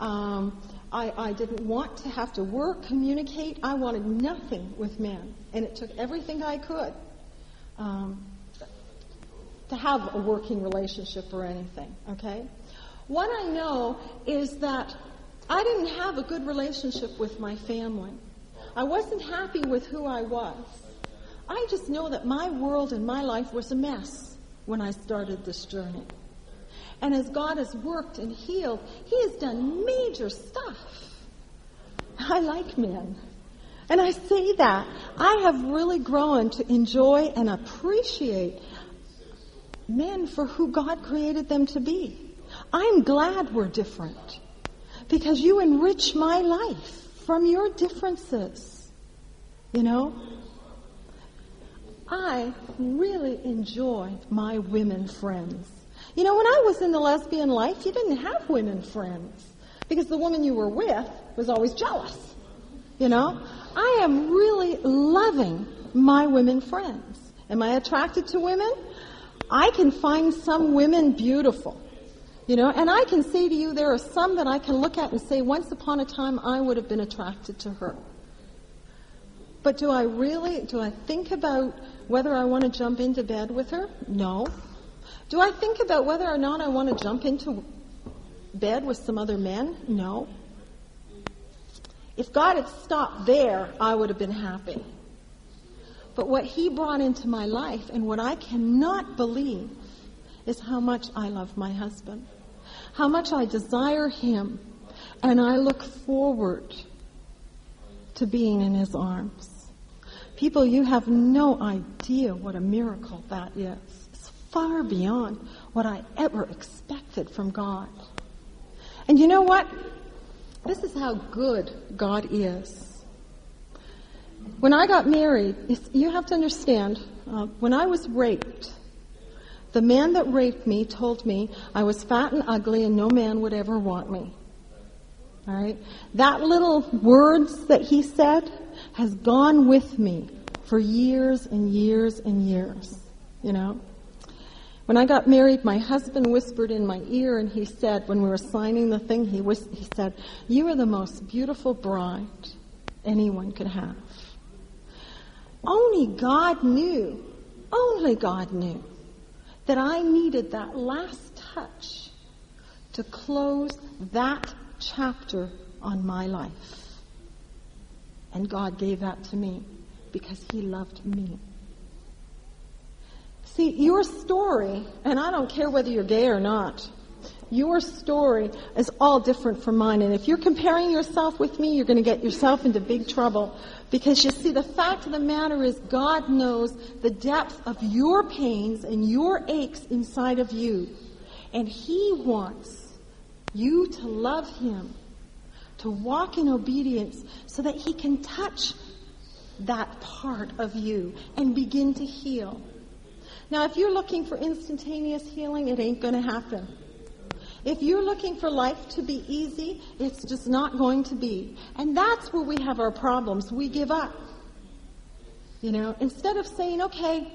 Um, I, I, didn't want to have to work, communicate. I wanted nothing with men. And it took everything I could um, to have a working relationship or anything, okay? What I know is that I didn't have a good relationship with my family. I wasn't happy with who I was. I just know that my world and my life was a mess when I started this journey. And as God has worked and healed, He has done major stuff. I like men. And I say that. I have really grown to enjoy and appreciate men for who God created them to be. I'm glad we're different because you enrich my life from your differences. You know? I really enjoy my women friends. You know, when I was in the lesbian life, you didn't have women friends because the woman you were with was always jealous. You know, I am really loving my women friends. Am I attracted to women? I can find some women beautiful. You know, and I can say to you, there are some that I can look at and say, once upon a time I would have been attracted to her. But do I really, do I think about whether I want to jump into bed with her? No. Do I think about whether or not I want to jump into bed with some other men? No. If God had stopped there, I would have been happy. But what He brought into my life and what I cannot believe is how much I love my husband, how much I desire him, and I look forward to being in his arms. People, you have no idea what a miracle that is. It's far beyond what I ever expected from God. And you know what? This is how good God is. When I got married, you have to understand, uh, when I was raped, the man that raped me told me I was fat and ugly and no man would ever want me. All right? That little words that he said has gone with me for years and years and years. You know? When I got married, my husband whispered in my ear and he said, when we were signing the thing, he, was, he said, You are the most beautiful bride anyone could have. Only God knew, only God knew that I needed that last touch to close that chapter on my life. And God gave that to me because He loved me. See, your story, and I don't care whether you're gay or not, your story is all different from mine. And if you're comparing yourself with me, you're going to get yourself into big trouble. Because you see, the fact of the matter is God knows the depth of your pains and your aches inside of you. And He wants you to love Him, to walk in obedience so that He can touch that part of you and begin to heal. Now, if you're looking for instantaneous healing, it ain't going to happen. If you're looking for life to be easy, it's just not going to be. And that's where we have our problems. We give up. You know, instead of saying, okay,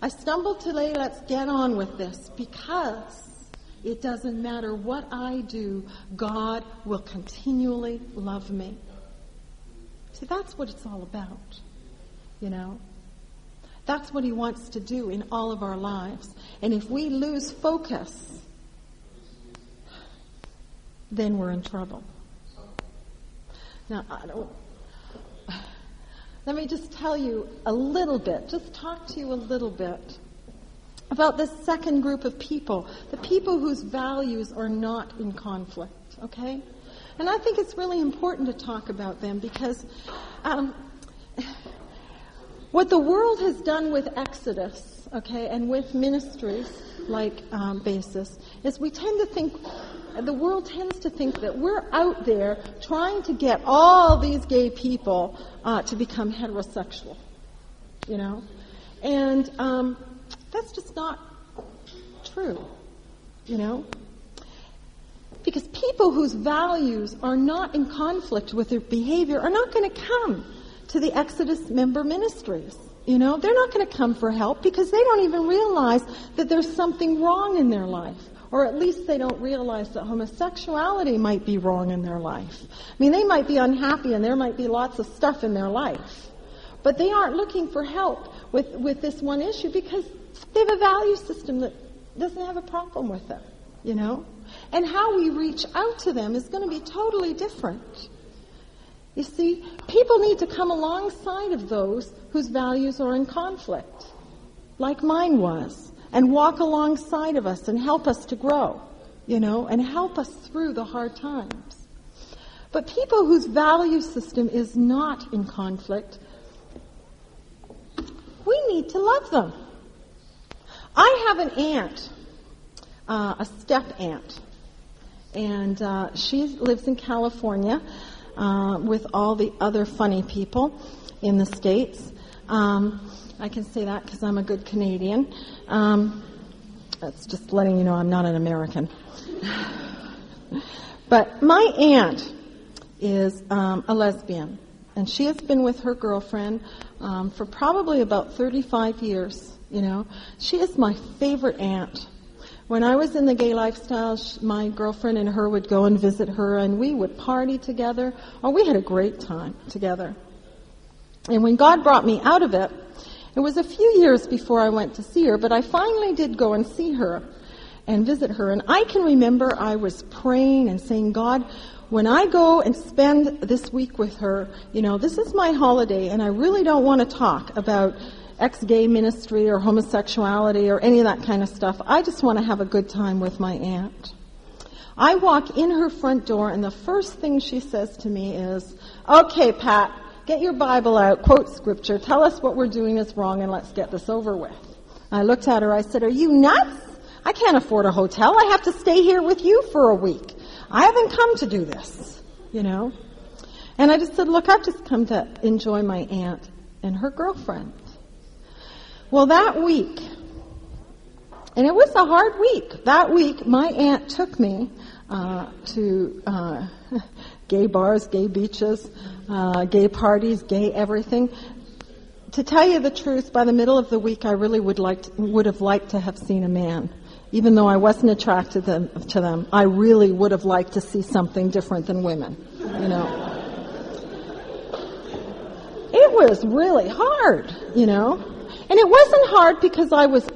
I stumbled today, let's get on with this, because it doesn't matter what I do, God will continually love me. See, that's what it's all about. You know? That's what He wants to do in all of our lives. And if we lose focus, then we're in trouble. Now, I don't. Let me just tell you a little bit, just talk to you a little bit about this second group of people, the people whose values are not in conflict, okay? And I think it's really important to talk about them because um, what the world has done with Exodus, okay, and with ministries like um, Basis, is we tend to think, the world tends to think that we're out there trying to get all these gay people uh, to become heterosexual, you know, and um, that's just not true, you know. Because people whose values are not in conflict with their behavior are not going to come to the Exodus member ministries. You know, they're not going to come for help because they don't even realize that there's something wrong in their life. Or at least they don't realize that homosexuality might be wrong in their life. I mean, they might be unhappy and there might be lots of stuff in their life. But they aren't looking for help with, with this one issue because they have a value system that doesn't have a problem with it, you know? And how we reach out to them is going to be totally different. You see, people need to come alongside of those whose values are in conflict, like mine was, and walk alongside of us and help us to grow, you know, and help us through the hard times. But people whose value system is not in conflict, we need to love them. I have an aunt, uh, a step aunt, and uh, she lives in California uh, with all the other funny people in the States. Um, I can say that because I'm a good Canadian. Um, that's just letting you know I'm not an American. but my aunt is um, a lesbian, and she has been with her girlfriend um, for probably about 35 years. You know, she is my favorite aunt. When I was in the gay lifestyle, my girlfriend and her would go and visit her, and we would party together. Oh, we had a great time together. And when God brought me out of it, it was a few years before I went to see her, but I finally did go and see her and visit her. And I can remember I was praying and saying, God, when I go and spend this week with her, you know, this is my holiday, and I really don't want to talk about ex-gay ministry or homosexuality or any of that kind of stuff. I just want to have a good time with my aunt. I walk in her front door and the first thing she says to me is, okay, Pat, get your Bible out, quote scripture, tell us what we're doing is wrong and let's get this over with. I looked at her, I said, are you nuts? I can't afford a hotel. I have to stay here with you for a week. I haven't come to do this, you know. And I just said, look, I've just come to enjoy my aunt and her girlfriend. Well, that week, and it was a hard week. That week, my aunt took me uh, to uh, gay bars, gay beaches, uh, gay parties, gay everything. To tell you the truth, by the middle of the week, I really would like to, would have liked to have seen a man. Even though I wasn't attracted to them, to them, I really would have liked to see something different than women. You know. It was really hard, you know. And it wasn't hard because I was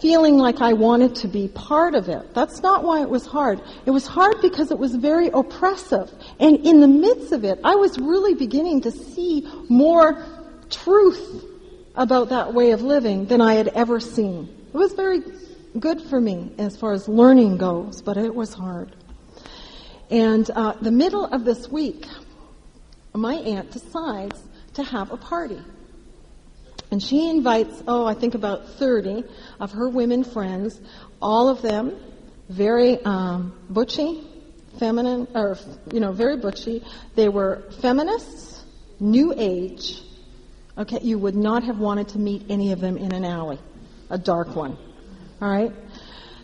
feeling like I wanted to be part of it. That's not why it was hard. It was hard because it was very oppressive. And in the midst of it, I was really beginning to see more truth about that way of living than I had ever seen. It was very good for me as far as learning goes, but it was hard. And uh, the middle of this week, my aunt decides to have a party. And she invites, oh, I think about 30 of her women friends, all of them very um, butchy, feminine, or, you know, very butchy. They were feminists, new age. Okay, you would not have wanted to meet any of them in an alley, a dark one. All right?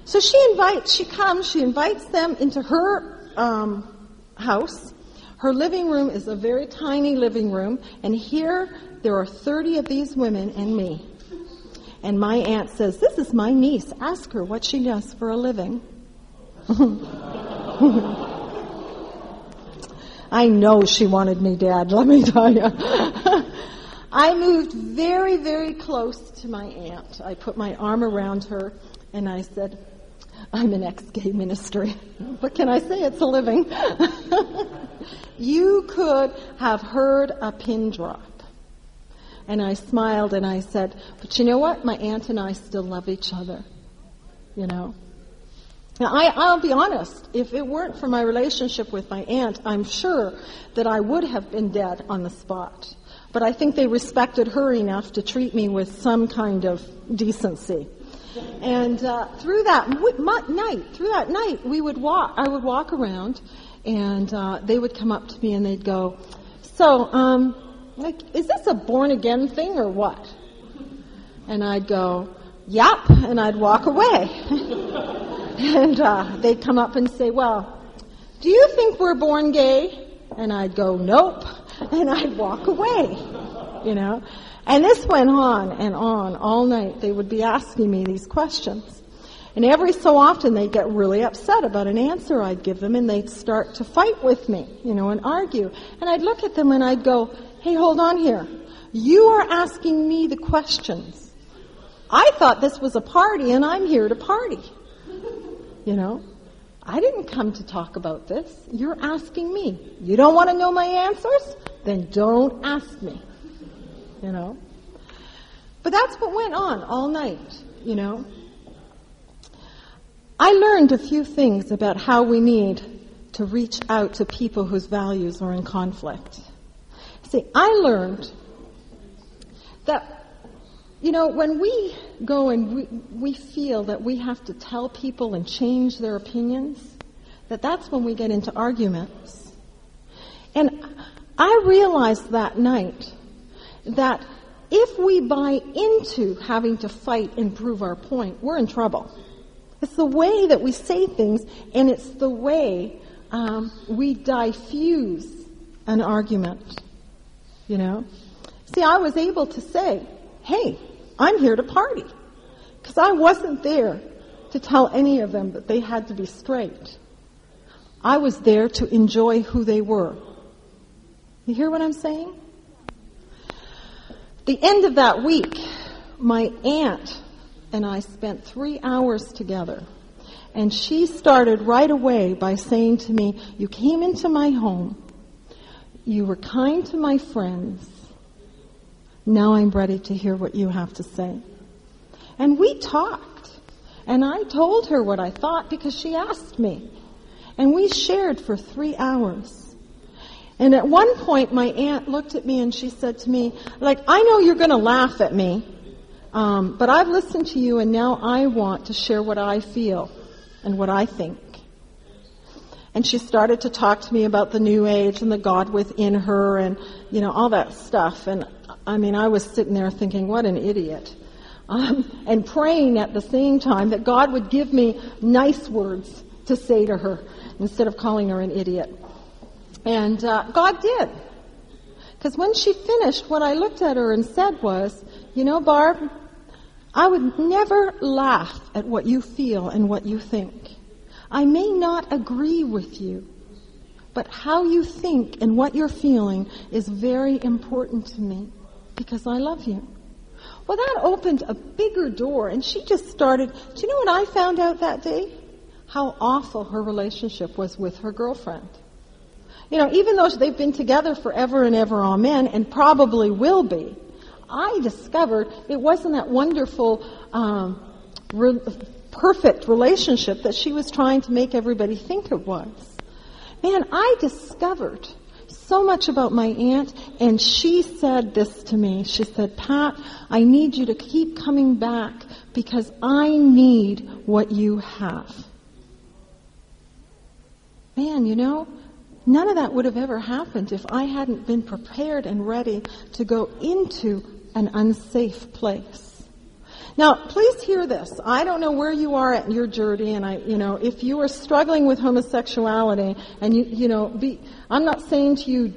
So she invites, she comes, she invites them into her um, house. Her living room is a very tiny living room, and here there are 30 of these women and me. And my aunt says, This is my niece. Ask her what she does for a living. I know she wanted me dead, let me tell you. I moved very, very close to my aunt. I put my arm around her and I said, I'm an ex-gay ministry. What can I say? It's a living. you could have heard a pin drop. And I smiled and I said, but you know what? My aunt and I still love each other. You know? Now, I, I'll be honest. If it weren't for my relationship with my aunt, I'm sure that I would have been dead on the spot. But I think they respected her enough to treat me with some kind of decency. And uh, through that night, through that night, we would walk. I would walk around, and uh, they would come up to me and they'd go, "So, um, like, is this a born again thing or what? And I'd go, yep, and I'd walk away. and uh, they'd come up and say, well, do you think we're born gay? And I'd go, nope, and I'd walk away, you know. And this went on and on all night. They would be asking me these questions. And every so often they'd get really upset about an answer I'd give them and they'd start to fight with me, you know, and argue. And I'd look at them and I'd go, hey, hold on here. You are asking me the questions. I thought this was a party and I'm here to party. You know? I didn't come to talk about this. You're asking me. You don't want to know my answers? Then don't ask me. You know? But that's what went on all night, you know? I learned a few things about how we need to reach out to people whose values are in conflict. See, I learned that, you know, when we go and we, we feel that we have to tell people and change their opinions, that that's when we get into arguments. And I realized that night that if we buy into having to fight and prove our point, we're in trouble. It's the way that we say things, and it's the way um, we diffuse an argument. You know? See, I was able to say, hey, I'm here to party. Because I wasn't there to tell any of them that they had to be straight. I was there to enjoy who they were. You hear what I'm saying? The end of that week, my aunt and I spent three hours together. And she started right away by saying to me, You came into my home you were kind to my friends. Now I'm ready to hear what you have to say. And we talked. And I told her what I thought because she asked me. And we shared for three hours. And at one point, my aunt looked at me and she said to me, like, I know you're going to laugh at me, um, but I've listened to you and now I want to share what I feel and what I think. And she started to talk to me about the new age and the God within her and, you know, all that stuff. And I mean, I was sitting there thinking, what an idiot. Um, and praying at the same time that God would give me nice words to say to her instead of calling her an idiot. And uh, God did. Because when she finished, what I looked at her and said was, you know, Barb, I would never laugh at what you feel and what you think. I may not agree with you, but how you think and what you're feeling is very important to me because I love you. Well, that opened a bigger door and she just started, do you know what I found out that day? How awful her relationship was with her girlfriend. You know, even though they've been together forever and ever, amen, and probably will be, I discovered it wasn't that wonderful, um, re- perfect relationship that she was trying to make everybody think it was. Man, I discovered so much about my aunt, and she said this to me. She said, Pat, I need you to keep coming back because I need what you have. Man, you know, None of that would have ever happened if I hadn't been prepared and ready to go into an unsafe place. Now, please hear this. I don't know where you are at your journey, and I, you know, if you are struggling with homosexuality, and you, you know, be, I'm not saying to you,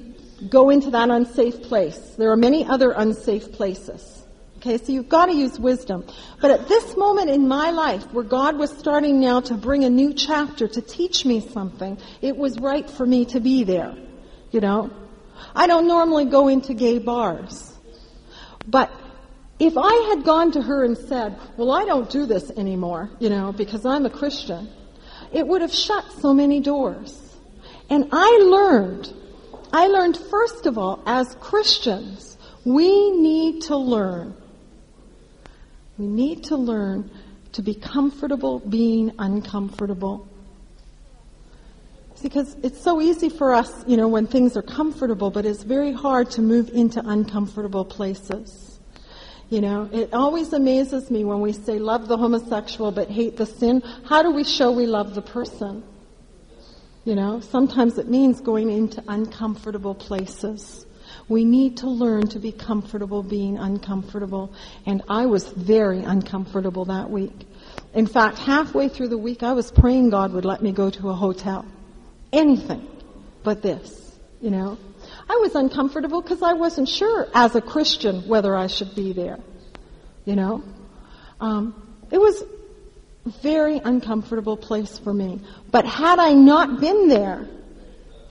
go into that unsafe place. There are many other unsafe places. Okay, so you've got to use wisdom. But at this moment in my life, where God was starting now to bring a new chapter to teach me something, it was right for me to be there. You know? I don't normally go into gay bars. But if I had gone to her and said, well, I don't do this anymore, you know, because I'm a Christian, it would have shut so many doors. And I learned, I learned first of all, as Christians, we need to learn we need to learn to be comfortable being uncomfortable. Because it's so easy for us, you know, when things are comfortable, but it's very hard to move into uncomfortable places. You know, it always amazes me when we say love the homosexual but hate the sin. How do we show we love the person? You know, sometimes it means going into uncomfortable places. We need to learn to be comfortable being uncomfortable. And I was very uncomfortable that week. In fact, halfway through the week, I was praying God would let me go to a hotel. Anything but this, you know. I was uncomfortable because I wasn't sure as a Christian whether I should be there, you know. Um, it was a very uncomfortable place for me. But had I not been there,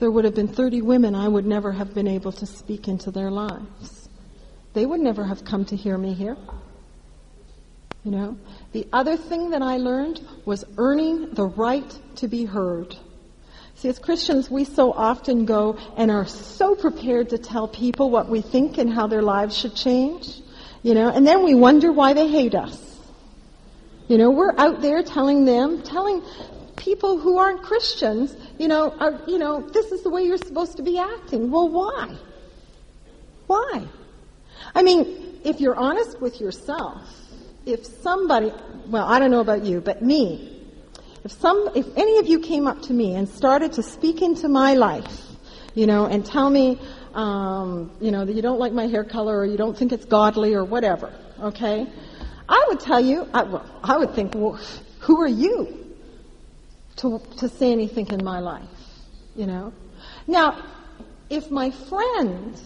there would have been 30 women I would never have been able to speak into their lives. They would never have come to hear me here. You know? The other thing that I learned was earning the right to be heard. See, as Christians, we so often go and are so prepared to tell people what we think and how their lives should change. You know, and then we wonder why they hate us. You know, we're out there telling them, telling people who aren't Christians, you know, are, you know, this is the way you're supposed to be acting. Well, why? Why? I mean, if you're honest with yourself, if somebody, well, I don't know about you, but me, if some, if any of you came up to me and started to speak into my life, you know, and tell me, um, you know, that you don't like my hair color or you don't think it's godly or whatever, okay? I would tell you, I, well, I would think, well, who are you? To, to say anything in my life, you know. Now, if my friend,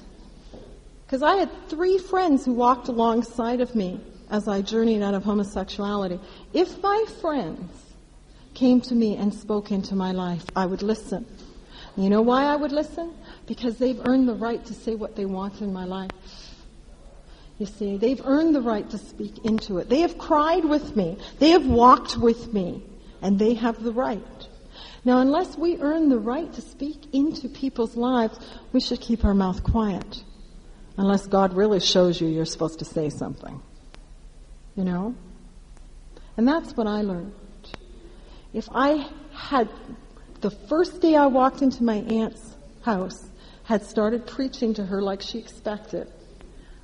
because I had three friends who walked alongside of me as I journeyed out of homosexuality, if my friends came to me and spoke into my life, I would listen. You know why I would listen? Because they've earned the right to say what they want in my life. You see, they've earned the right to speak into it. They have cried with me. They have walked with me and they have the right. Now, unless we earn the right to speak into people's lives, we should keep our mouth quiet. Unless God really shows you you're supposed to say something. You know? And that's what I learned. If I had, the first day I walked into my aunt's house, had started preaching to her like she expected,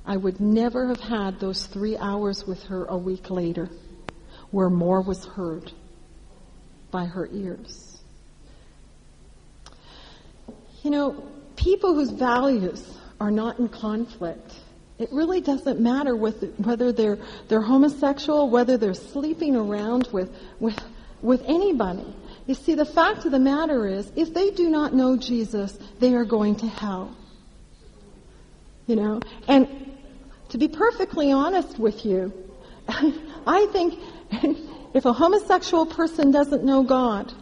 I would never have had those three hours with her a week later where more was heard by her ears. You know, people whose values are not in conflict, it really doesn't matter with, whether they're, they're homosexual, whether they're sleeping around with, with, with anybody. You see, the fact of the matter is, if they do not know Jesus, they are going to hell. You know? And to be perfectly honest with you, I think if a homosexual person doesn't know God,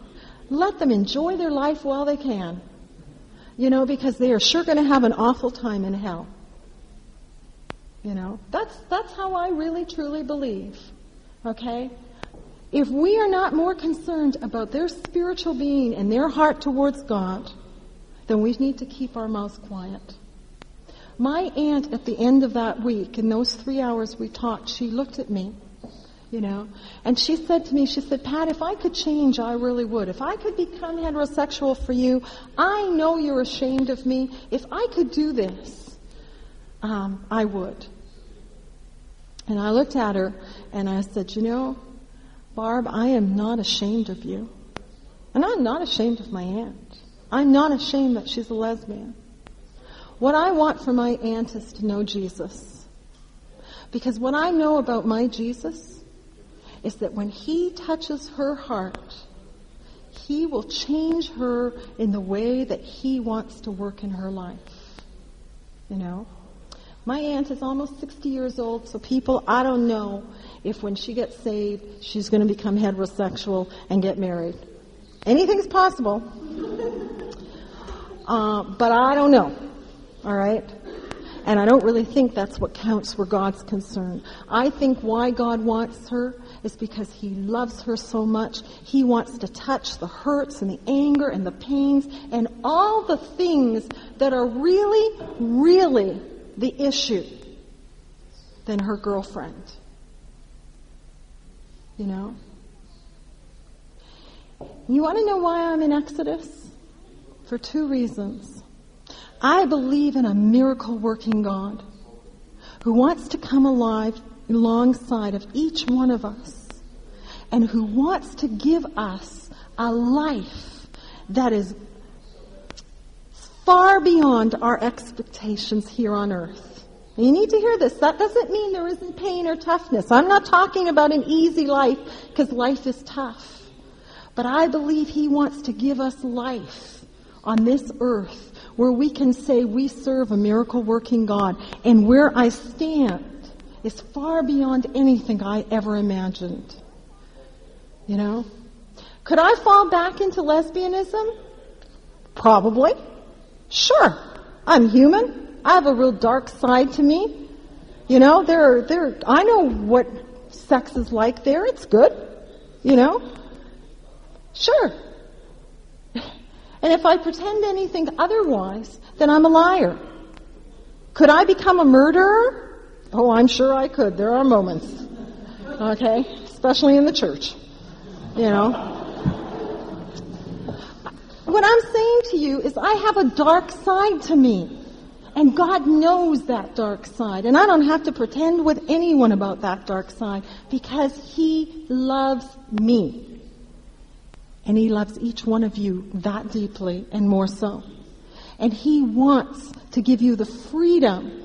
let them enjoy their life while they can. You know, because they are sure going to have an awful time in hell. You know, that's, that's how I really truly believe. Okay? If we are not more concerned about their spiritual being and their heart towards God, then we need to keep our mouths quiet. My aunt at the end of that week, in those three hours we talked, she looked at me, you know, and she said to me, she said, Pat, if I could change, I really would. If I could become heterosexual for you, I know you're ashamed of me. If I could do this, um, I would. And I looked at her and I said, you know, Barb, I am not ashamed of you. And I'm not ashamed of my aunt. I'm not ashamed that she's a lesbian. What I want for my aunt is to know Jesus. Because what I know about my Jesus is that when he touches her heart, he will change her in the way that he wants to work in her life. You know? My aunt is almost 60 years old, so people, I don't know if when she gets saved, she's going to become heterosexual and get married. Anything's possible. uh, but I don't know. All right? And I don't really think that's what counts where God's concerned. I think why God wants her is because He loves her so much. He wants to touch the hurts and the anger and the pains and all the things that are really, really the issue than her girlfriend. You know? You want to know why I'm in Exodus? For two reasons. I believe in a miracle working God who wants to come alive alongside of each one of us and who wants to give us a life that is far beyond our expectations here on earth. You need to hear this. That doesn't mean there isn't pain or toughness. I'm not talking about an easy life because life is tough. But I believe He wants to give us life on this earth where we can say we serve a miracle working God. And where I stand is far beyond anything I ever imagined. You know? Could I fall back into lesbianism? Probably. Sure. I'm human. I have a real dark side to me. You know, there, are, there, I know what sex is like there. It's good. You know? Sure. And if I pretend anything otherwise, then I'm a liar. Could I become a murderer? Oh, I'm sure I could. There are moments. Okay? Especially in the church. You know? What I'm saying to you is I have a dark side to me. And God knows that dark side. And I don't have to pretend with anyone about that dark side because He loves me. And He loves each one of you that deeply and more so. And He wants to give you the freedom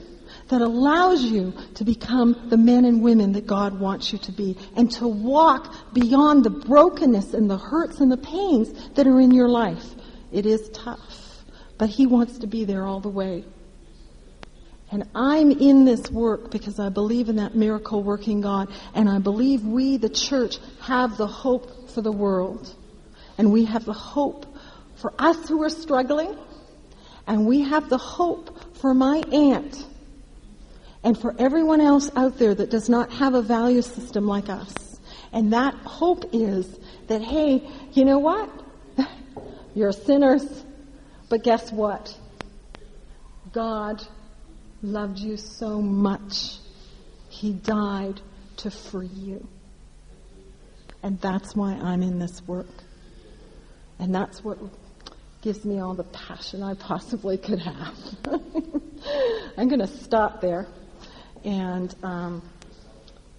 that allows you to become the men and women that God wants you to be and to walk beyond the brokenness and the hurts and the pains that are in your life. It is tough, but He wants to be there all the way. And I'm in this work because I believe in that miracle working God. And I believe we, the church, have the hope for the world. And we have the hope for us who are struggling. And we have the hope for my aunt. And for everyone else out there that does not have a value system like us. And that hope is that, hey, you know what? You're sinners. But guess what? God loved you so much, he died to free you. And that's why I'm in this work. And that's what gives me all the passion I possibly could have. I'm going to stop there and um,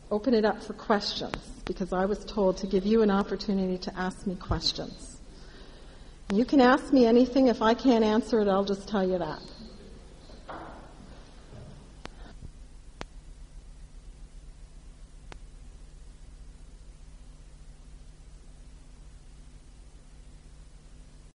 open it up for questions because I was told to give you an opportunity to ask me questions. You can ask me anything. If I can't answer it, I'll just tell you that.